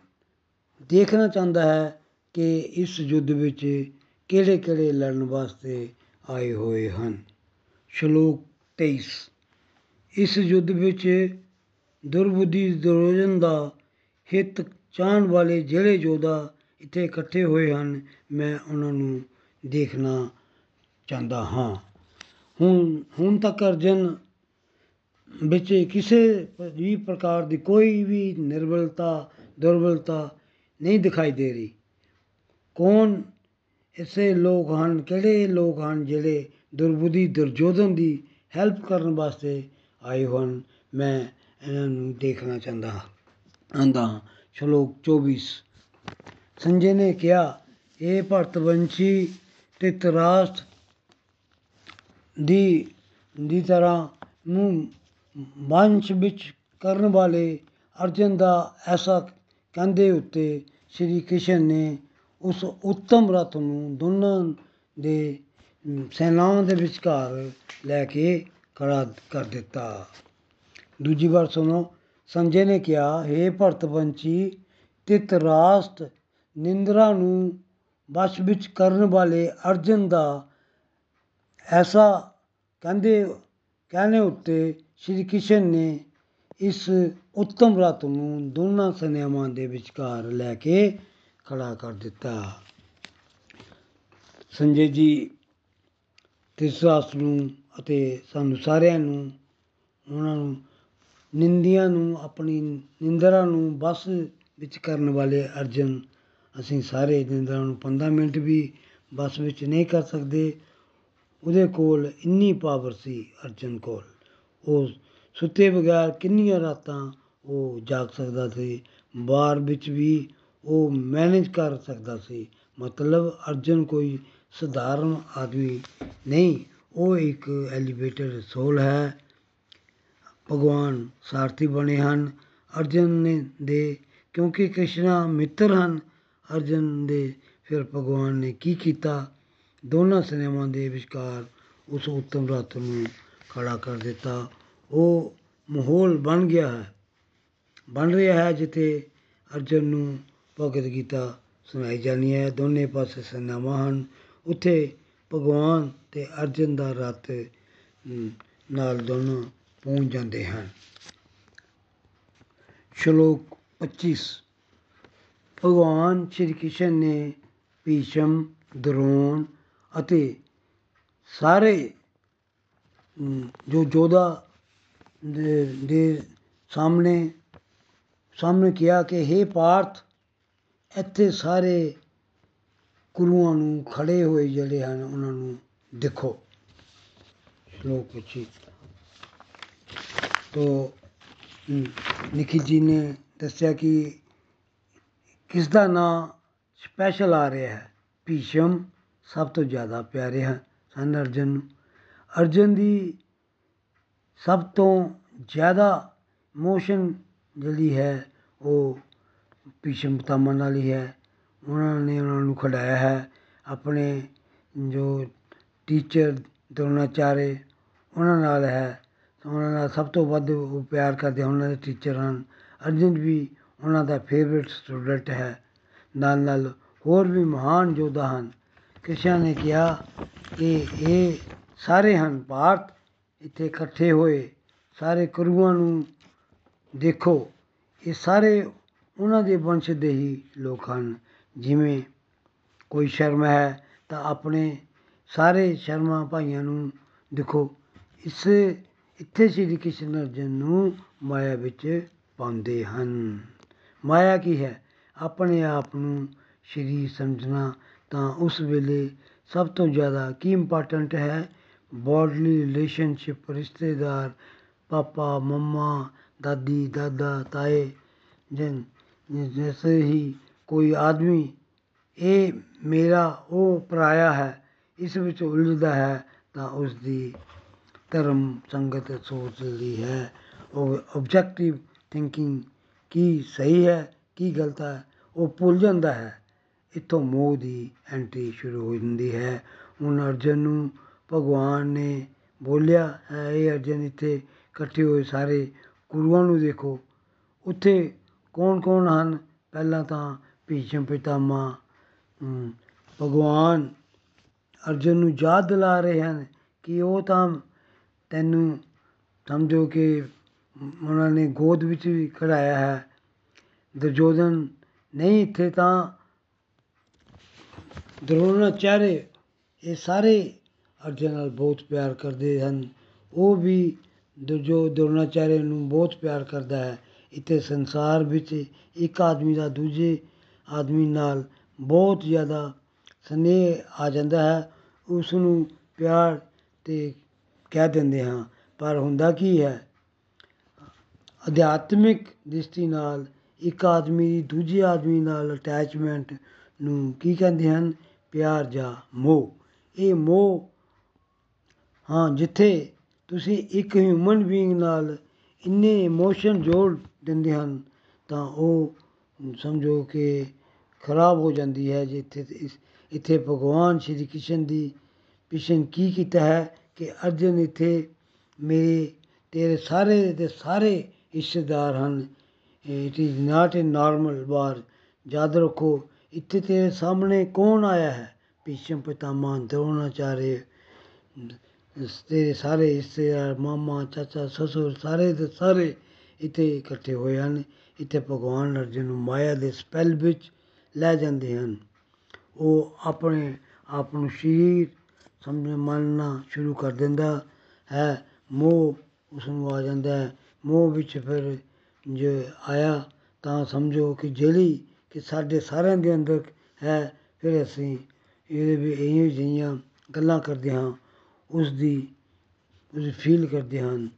ਦੇਖਣਾ ਚਾਹੁੰਦਾ ਹੈ ਕਿ ਇਸ ਯੁੱਧ ਵਿੱਚ ਕਿਹੜੇ ਕਿਹੜੇ ਲੜਨ ਵਾਸਤੇ ਆਏ ਹੋਏ ਹਨ। ਸ਼ਲੋਕ 23 ਇਸ ਯੁੱਧ ਵਿੱਚ ਦੁਰਬੁੱਧੀ ਦੁਰਯੋਧਨ ਦਾ ਹਿੱਤ ਚਾਹਣ ਵਾਲੇ ਜਿਹੜੇ ਯੋਧਾ ਇੱਥੇ ਇਕੱਠੇ ਹੋਏ ਹਨ, ਮੈਂ ਉਹਨਾਂ ਨੂੰ ਦੇਖਣਾ ਚਾਹੁੰਦਾ ਹਾਂ। ਹੁਣ ਹੁਣ ਤੱਕ ਅਰਜਨ ਵਿੱਚ ਕਿਸੇ ਵੀ ਪ੍ਰਕਾਰ ਦੀ ਕੋਈ ਵੀ ਨਿਰਬਲਤਾ, ਦੁਰਬਲਤਾ ਨਹੀਂ ਦਿਖਾਈ ਦੇ ਰਹੀ। ਕੌਣ ਐਸੇ ਲੋਕ ਹਨ, ਕਿਹੜੇ ਲੋਕ ਹਨ ਜਿਹੜੇ ਦੁਰਬੁੱਧੀ, ਦੁਰਯੋਧਨ ਦੀ ਹੈਲਪ ਕਰਨ ਵਾਸਤੇ ਆਏ ਹਨ ਮੈਂ ਇਹਨਾਂ ਨੂੰ ਦੇਖਣਾ ਚਾਹੁੰਦਾ ਹਾਂ। ਆਂਦਾ ਹਾਂ, ਸ਼ਲੋਕ 24 ਸੰਜੇ ਨੇ ਕਿਹਾ, ਇਹ ਭਰਤਵੰਸ਼ੀ ਤੇ ਤਰਾਸ਼ਟ ਦੀ ਦੀ ਤਰ੍ਹਾਂ ਨੂੰ ਵੰਸ਼ ਵਿੱਚ ਕਰਨ ਵਾਲੇ ਅਰਜਨ ਦਾ ਐਸਾ ਕਹਿੰਦੇ ਉੱਤੇ ਸ਼੍ਰੀ ਕ੍ਰਿਸ਼ਨ ਨੇ ਉਸ ਉੱਤਮ ਰਥ ਨੂੰ ਦੋਨਾਂ ਦੇ ਅਮ, ਸੈਨਾਵਾਂ ਦੇ ਵਿਚਕਾਰ ਲੈ ਕੇ ਖੜਾ ਕਰ ਦਿੱਤਾ। ਦੂਜੀ ਵਾਰ ਸੁਣੋ ਸੰਜੇ ਨੇ ਕਿਹਾ हे ਭਰਤਵੰਸ਼ੀ ਤਿਤਰਾਸ਼ਟ ਨਿੰਦਰਾ ਨੂੰ ਵਸ਼ ਵਿੱਚ ਕਰਨ ਵਾਲੇ ਅਰਜਨ ਦਾ ਐਸਾ ਕਹਿੰਦੇ, ਕਹਿਣੇ ਉੱਤੇ ਸ਼੍ਰੀ ਕ੍ਰਿਸ਼ਨ ਨੇ ਇਸ ਉੱਤਮ ਰਥ ਨੂੰ ਦੋਨਾਂ ਸੈਨਾਵਾਂ ਦੇ ਵਿਚਕਾਰ ਲੈ ਕੇ ਖੜਾ ਕਰ ਦਿੱਤਾ। ਸੰਜੇ ਜੀ ਧ੍ਰਿਤਰਾਸ਼ਟਰ ਨੂੰ ਅਤੇ ਸਾਨੂੰ ਸਾਰਿਆਂ ਨੂੰ, ਉਹਨਾਂ ਨੂੰ, ਨਿੰਦਿਆਂ ਨੂੰ, ਆਪਣੀ ਨਿੰਦਰਾ ਨੂੰ ਬਸ ਵਿੱਚ ਕਰਨ ਵਾਲੇ ਅਰਜਨ, ਅਸੀਂ ਸਾਰੇ ਨਿੰਦਰਾ ਨੂੰ 15 ਮਿੰਟ ਵੀ ਬਸ ਵਿੱਚ ਨਹੀਂ ਕਰ ਸਕਦੇ। ਉਹਦੇ ਕੋਲ ਇੰਨੀ ਪਾਵਰ ਸੀ ਅਰਜਨ ਕੋਲ। ਉਹ ਸੁੱਤੇ ਬਗੈਰ ਕਿੰਨੀਆਂ ਰਾਤਾਂ ਉਹ ਜਾਗ ਸਕਦਾ ਸੀ। ਬਾਰ ਵਿੱਚ ਵੀ ਉਹ ਮੈਨੇਜ ਕਰ ਸਕਦਾ ਸੀ। ਮਤਲਬ ਅਰਜਨ ਕੋਈ ਸਧਾਰਨ ਆਦਮੀ ਨਹੀਂ, ਉਹ ਇੱਕ ਐਲੀਵੇਟਡ ਸੋਲ ਹੈ। ਭਗਵਾਨ ਸਾਰਥੀ ਬਣੇ ਹਨ ਅਰਜਨ ਨੇ ਦੇ, ਕਿਉਂਕਿ ਕ੍ਰਿਸ਼ਨਾ ਮਿੱਤਰ ਹਨ। ਅਰਜਨ ਦੇ ਫਿਰ ਭਗਵਾਨ ਨੇ ਕੀ ਕੀਤਾ? ਦੋਨਾਂ ਸਿਨੇਮਾ ਦੇ ਵਿਚਕਾਰ ਉਸ ਉੱਤਮ ਰਥ ਨੂੰ ਖੜਾ ਕਰ ਦਿੱਤਾ। ਉਹ ਮਾਹੌਲ ਬਣ ਗਿਆ ਹੈ। ਬਣ ਰਿਹਾ ਹੈ ਜਿੱਥੇ ਅਰਜਨ ਨੂੰ ਭਗਤ ਗੀਤਾ ਸੁਣਾਈ ਜਾਣੀ ਹੈ। ਦੋਨੇ ਪਾਸੇ ਸਨਾਮਾ ਹਨ। ਉੱਥੇ ਭਗਵਾਨ ਤੇ ਅਰਜਨ ਦਾ ਰਥ ਅਮ, ਨਾਲ ਦੋਨੋਂ ਪਹੁੰਚ ਜਾਂਦੇ ਹਨ। ਸ਼ਲੋਕ 25 ਭਗਵਾਨ ਸ਼੍ਰੀ ਕ੍ਰਿਸ਼ਨ ਨੇ ਭੀਸ਼ਮ ਦਰੋਣ ਅਤੇ ਸਾਰੇ ਅਮ, ਜੋ ਜੋਧਾ ਦੇ ਦੇ ਸਾਹਮਣੇ ਸਾਹਮਣੇ ਕਿਹਾ ਕਿ हे ਪਾਰਥ ਇੱਥੇ ਸਾਰੇ ਗੁਰੂਆਂ ਨੂੰ ਖੜੇ ਹੋਏ ਜਿਹੜੇ ਹਨ ਉਹਨਾਂ ਨੂੰ ਦੇਖੋ। ਸ਼ਲੋਕ ਵਿੱਚ ਤੋ ਹਮ, ਨਿਖਿਲ ਜੀ ਨੇ ਦੱਸਿਆ ਕਿ ਕਿਸ ਦਾ ਨਾਂ ਸਪੈਸ਼ਲ ਆ ਰਿਹਾ ਹੈ? ਭੀਸ਼ਮ। ਸਭ ਤੋਂ ਜ਼ਿਆਦਾ ਪਿਆਰੇ ਹਨ ਸਨ ਅਰਜਨ ਨੂੰ। ਅਰਜਨ ਦੀ ਸਭ ਤੋਂ ਜ਼ਿਆਦਾ ਮੋਸ਼ਨ ਜਿਹੜੀ ਹੈ ਉਹ ਭੀਸ਼ਮ ਪਿਤਾਮਹ ਨਾਲ ਹੀ ਹੈ। ਉਹਨਾਂ ਨੇ ਉਹਨਾਂ ਨੂੰ ਖਿਡਾਇਆ ਹੈ। ਆਪਣੇ ਜੋ ਟੀਚਰ ਦਰੋਣਾਚਾਰੇ ਉਹਨਾਂ ਨਾਲ ਹੈ। ਉਹਨਾਂ ਨਾਲ ਸਭ ਤੋਂ ਵੱਧ ਉਹ ਪਿਆਰ ਕਰਦੇ ਹਨ, ਉਹਨਾਂ ਦੇ ਟੀਚਰ ਹਨ। ਅਰਜਨ ਵੀ ਉਹਨਾਂ ਦਾ ਫੇਵਰਿਟ ਸਟੂਡੈਂਟ ਹੈ। ਨਾਲ ਨਾਲ ਹੋਰ ਵੀ ਮਹਾਨ ਯੋਧਾ ਹਨ। ਕ੍ਰਿਸ਼ਨ ਨੇ ਕਿਹਾ ਕਿ ਇਹ ਸਾਰੇ ਹਨ ਭਾਰਤ, ਇੱਥੇ ਇਕੱਠੇ ਹੋਏ, ਸਾਰੇ ਗੁਰੂਆਂ ਨੂੰ ਦੇਖੋ, ਇਹ ਸਾਰੇ ਉਹਨਾਂ ਦੇ ਵੰਸ਼ ਦੇ ਹੀ ਲੋਕ ਹਨ। ਜਿਵੇਂ ਕੋਈ ਸ਼ਰਮ ਹੈ ਤਾਂ ਆਪਣੇ ਸਾਰੇ ਸ਼ਰਮਾ ਭਾਈਆਂ ਨੂੰ ਦੇਖੋ, ਇਸ, ਇੱਥੇ ਸ਼੍ਰੀ ਕ੍ਰਿਸ਼ਨ ਅਰਜਨ ਨੂੰ ਮਾਇਆ ਵਿੱਚ ਪਾਉਂਦੇ ਹਨ। ਮਾਇਆ ਕੀ ਹੈ? ਆਪਣੇ ਆਪ ਨੂੰ ਸ਼ਰੀਰ ਸਮਝਣਾ ਤਾਂ ਉਸ ਵੇਲੇ ਸਭ ਤੋਂ ਜ਼ਿਆਦਾ ਕੀ ਇੰਪੋਰਟੈਂਟ ਹੈ? ਬੋਡਲੀ ਰਿਲੇਸ਼ਨਸ਼ਿਪ ਰਿਸ਼ਤੇਦਾਰ, ਪਾਪਾ, ਮੰਮਾ, ਦਾਦੀ, ਦਾਦਾ, ਤਾਏ, ਜਿਨ ਜੈਸੇ ਹੀ ਕੋਈ ਆਦਮੀ, ਇਹ ਮੇਰਾ, ਉਹ ਪਰਾਇਆ ਹੈ, ਇਸ ਵਿੱਚ ਉਲਝਦਾ ਹੈ, ਤਾਂ ਉਸਦੀ ਧਰਮ ਸੰਗਤ ਸੋਚਦੀ ਹੈ। ਉਹ ਓਬਜੈਕਟਿਵ ਥਿੰਕਿੰਗ ਕੀ ਸਹੀ ਹੈ, ਕੀ ਗਲਤ ਹੈ, ਉਹ ਭੁੱਲ ਜਾਂਦਾ ਹੈ। ਇੱਥੋਂ ਮੋਹ ਦੀ ਐਂਟਰੀ ਸ਼ੁਰੂ ਹੋ ਜਾਂਦੀ ਹੈ। ਹੁਣ ਅਰਜਨ ਨੂੰ ਭਗਵਾਨ ਨੇ ਬੋਲਿਆ ਹੈ ਇਹ ਅਰਜਨ ਇੱਥੇ ਇਕੱਠੇ ਹੋਏ ਸਾਰੇ ਗੁਰੂਆਂ ਨੂੰ ਦੇਖੋ। ਉੱਥੇ ਕੌਣ ਕੌਣ ਹਨ? ਪਹਿਲਾਂ ਤਾਂ ਭੀਸ਼ਮ ਪਿਤਾਮਾ ਹਮ, ਭਗਵਾਨ ਅਰਜਨ ਨੂੰ ਯਾਦ ਦਿਲਾ ਰਹੇ ਹਨ ਕਿ ਉਹ ਤਾਂ ਤੈਨੂੰ ਸਮਝੋ ਕਿ ਉਹਨਾਂ ਨੇ ਗੋਦ ਵਿੱਚ ਵੀ ਖੜਾਇਆ ਹੈ। ਦੁਰਯੋਧਨ ਨਹੀਂ ਇੱਥੇ ਤਾਂ ਦਰੋਣਾਚਾਰੇ ਇਹ ਸਾਰੇ ਅਰਜਨ ਨਾਲ ਬਹੁਤ ਪਿਆਰ ਕਰਦੇ ਹਨ। ਉਹ ਵੀ ਜੋ ਦਰੋਣਾਚਾਰੇ ਨੂੰ ਬਹੁਤ ਪਿਆਰ ਕਰਦਾ ਹੈ, ਇੱਥੇ ਸੰਸਾਰ ਵਿੱਚ ਇੱਕ ਆਦਮੀ ਦਾ ਦੂਜੇ ਆਦਮੀ ਨਾਲ ਬਹੁਤ ਜ਼ਿਆਦਾ ਸਨੇਹ ਆ ਜਾਂਦਾ ਹੈ। ਉਸ ਨੂੰ ਪਿਆਰ ਤੇ ਕਹਿ ਦਿੰਦੇ ਹਾਂ। ਪਰ ਹੁੰਦਾ ਕੀ ਹੈ? ਅਧਿਆਤਮਿਕ ਦ੍ਰਿਸ਼ਟੀ ਨਾਲ ਇੱਕ ਆਦਮੀ ਦੀ ਦੂਜੇ ਆਦਮੀ ਨਾਲ ਅਟੈਚਮੈਂਟ ਨੂੰ ਕੀ ਕਹਿੰਦੇ ਹਨ? ਪਿਆਰ ਜਾਂ ਮੋਹ। ਇਹ ਮੋਹ, ਹਾਂ, ਜਿੱਥੇ ਤੁਸੀਂ ਇੱਕ ਹਿਊਮਨ ਬੀਇੰਗ ਨਾਲ ਇੰਨੇ ਇਮੋਸ਼ਨ ਜੋੜ ਦਿੰਦੇ ਹਨ, ਤਾਂ ਉਹ ਸਮਝੋ ਕਿ ਖਰਾਬ ਹੋ ਜਾਂਦੀ ਹੈ, ਜਿੱਥੇ ਇਸ, ਇੱਥੇ ਭਗਵਾਨ ਸ਼੍ਰੀ ਕ੍ਰਿਸ਼ਨ ਦੀ ਕ੍ਰਿਸ਼ਨ ਕੀ ਕੀਤਾ ਹੈ ਕਿ ਅਰਜਨ ਇੱਥੇ ਮੇਰੇ, ਤੇਰੇ ਸਾਰੇ ਦੇ ਸਾਰੇ ਰਿਸ਼ਤੇਦਾਰ ਹਨ। It is not a normal war ਯਾਦ ਰੱਖੋ ਇੱਥੇ ਤੇਰੇ ਸਾਹਮਣੇ ਕੌਣ ਆਇਆ ਹੈ? ਭੀਸ਼ਮ ਪਿਤਾਮਾ ਦਰੋਣਾਚਾਰੇ ਤੇਰੇ ਸਾਰੇ ਰਿਸ਼ਤੇਦਾਰ, ਮਾਮਾ, ਚਾਚਾ, ਸਸੁਰ, ਸਾਰੇ ਦੇ ਸਾਰੇ ਇੱਥੇ ਇਕੱਠੇ ਹੋਏ ਹਨ। ਇੱਥੇ ਭਗਵਾਨ ਅਰਜਨ ਨੂੰ ਮਾਇਆ ਦੇ ਸਪੈਲ ਵਿੱਚ ਲੈ ਜਾਂਦੇ ਹਨ। ਉਹ ਆਪਣੇ ਆਪ ਨੂੰ ਸ਼ਰੀਰ ਸਮਝ ਮੰਨਣਾ ਸ਼ੁਰੂ ਕਰ ਦਿੰਦਾ ਹੈ। ਮੋਹ ਉਸ ਨੂੰ ਆ ਜਾਂਦਾ ਹੈ। ਮੋਹ ਵਿੱਚ ਫਿਰ ਜੇ ਆਇਆ ਤਾਂ ਸਮਝੋ ਕਿ ਜਿਹੜੀ ਕਿ ਸਾਡੇ ਸਾਰਿਆਂ ਦੇ ਅੰਦਰ ਹੈ ਫਿਰ ਅਸੀਂ ਇਹਦੇ ਵੀ ਇਹੋ ਜਿਹੀਆਂ ਗੱਲਾਂ ਕਰਦੇ ਹਾਂ ਉਸ ਦੀ ਉਸ ਫੀਲ ਕਰਦੇ ਹਨ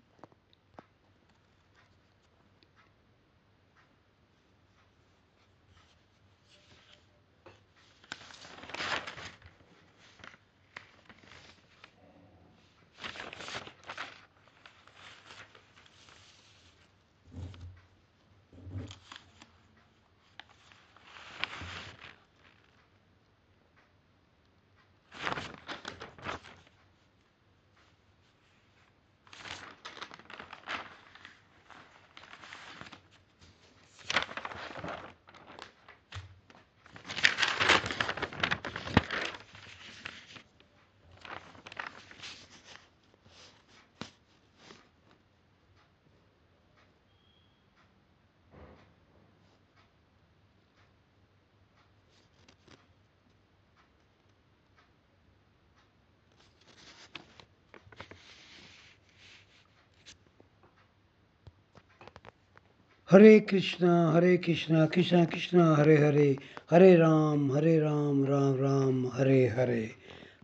ਹਰੇ ਕ੍ਰਿਸ਼ਨਾ ਹਰੇ ਕ੍ਰਿਸ਼ਨਾ ਕ੍ਰਿਸ਼ਨਾ ਕ੍ਰਿਸ਼ਨਾ ਹਰੇ ਹਰੇ ਹਰੇ ਰਾਮ ਹਰੇ ਰਾਮ ਰਾਮ ਰਾਮ ਹਰੇ ਹਰੇ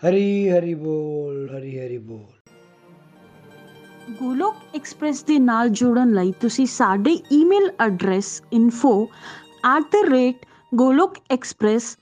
ਹਰੀ ਹਰੀ ਬੋਲ ਹਰੀ ਹਰੀ ਬੋਲ ਗੋਲੋਕ ਐਕਸਪ੍ਰੈਸ ਦੇ ਨਾਲ ਜੁੜਨ ਲਈ ਤੁਸੀਂ ਸਾਡੇ ਈਮੇਲ ਐਡਰੈਸ info@golokexpress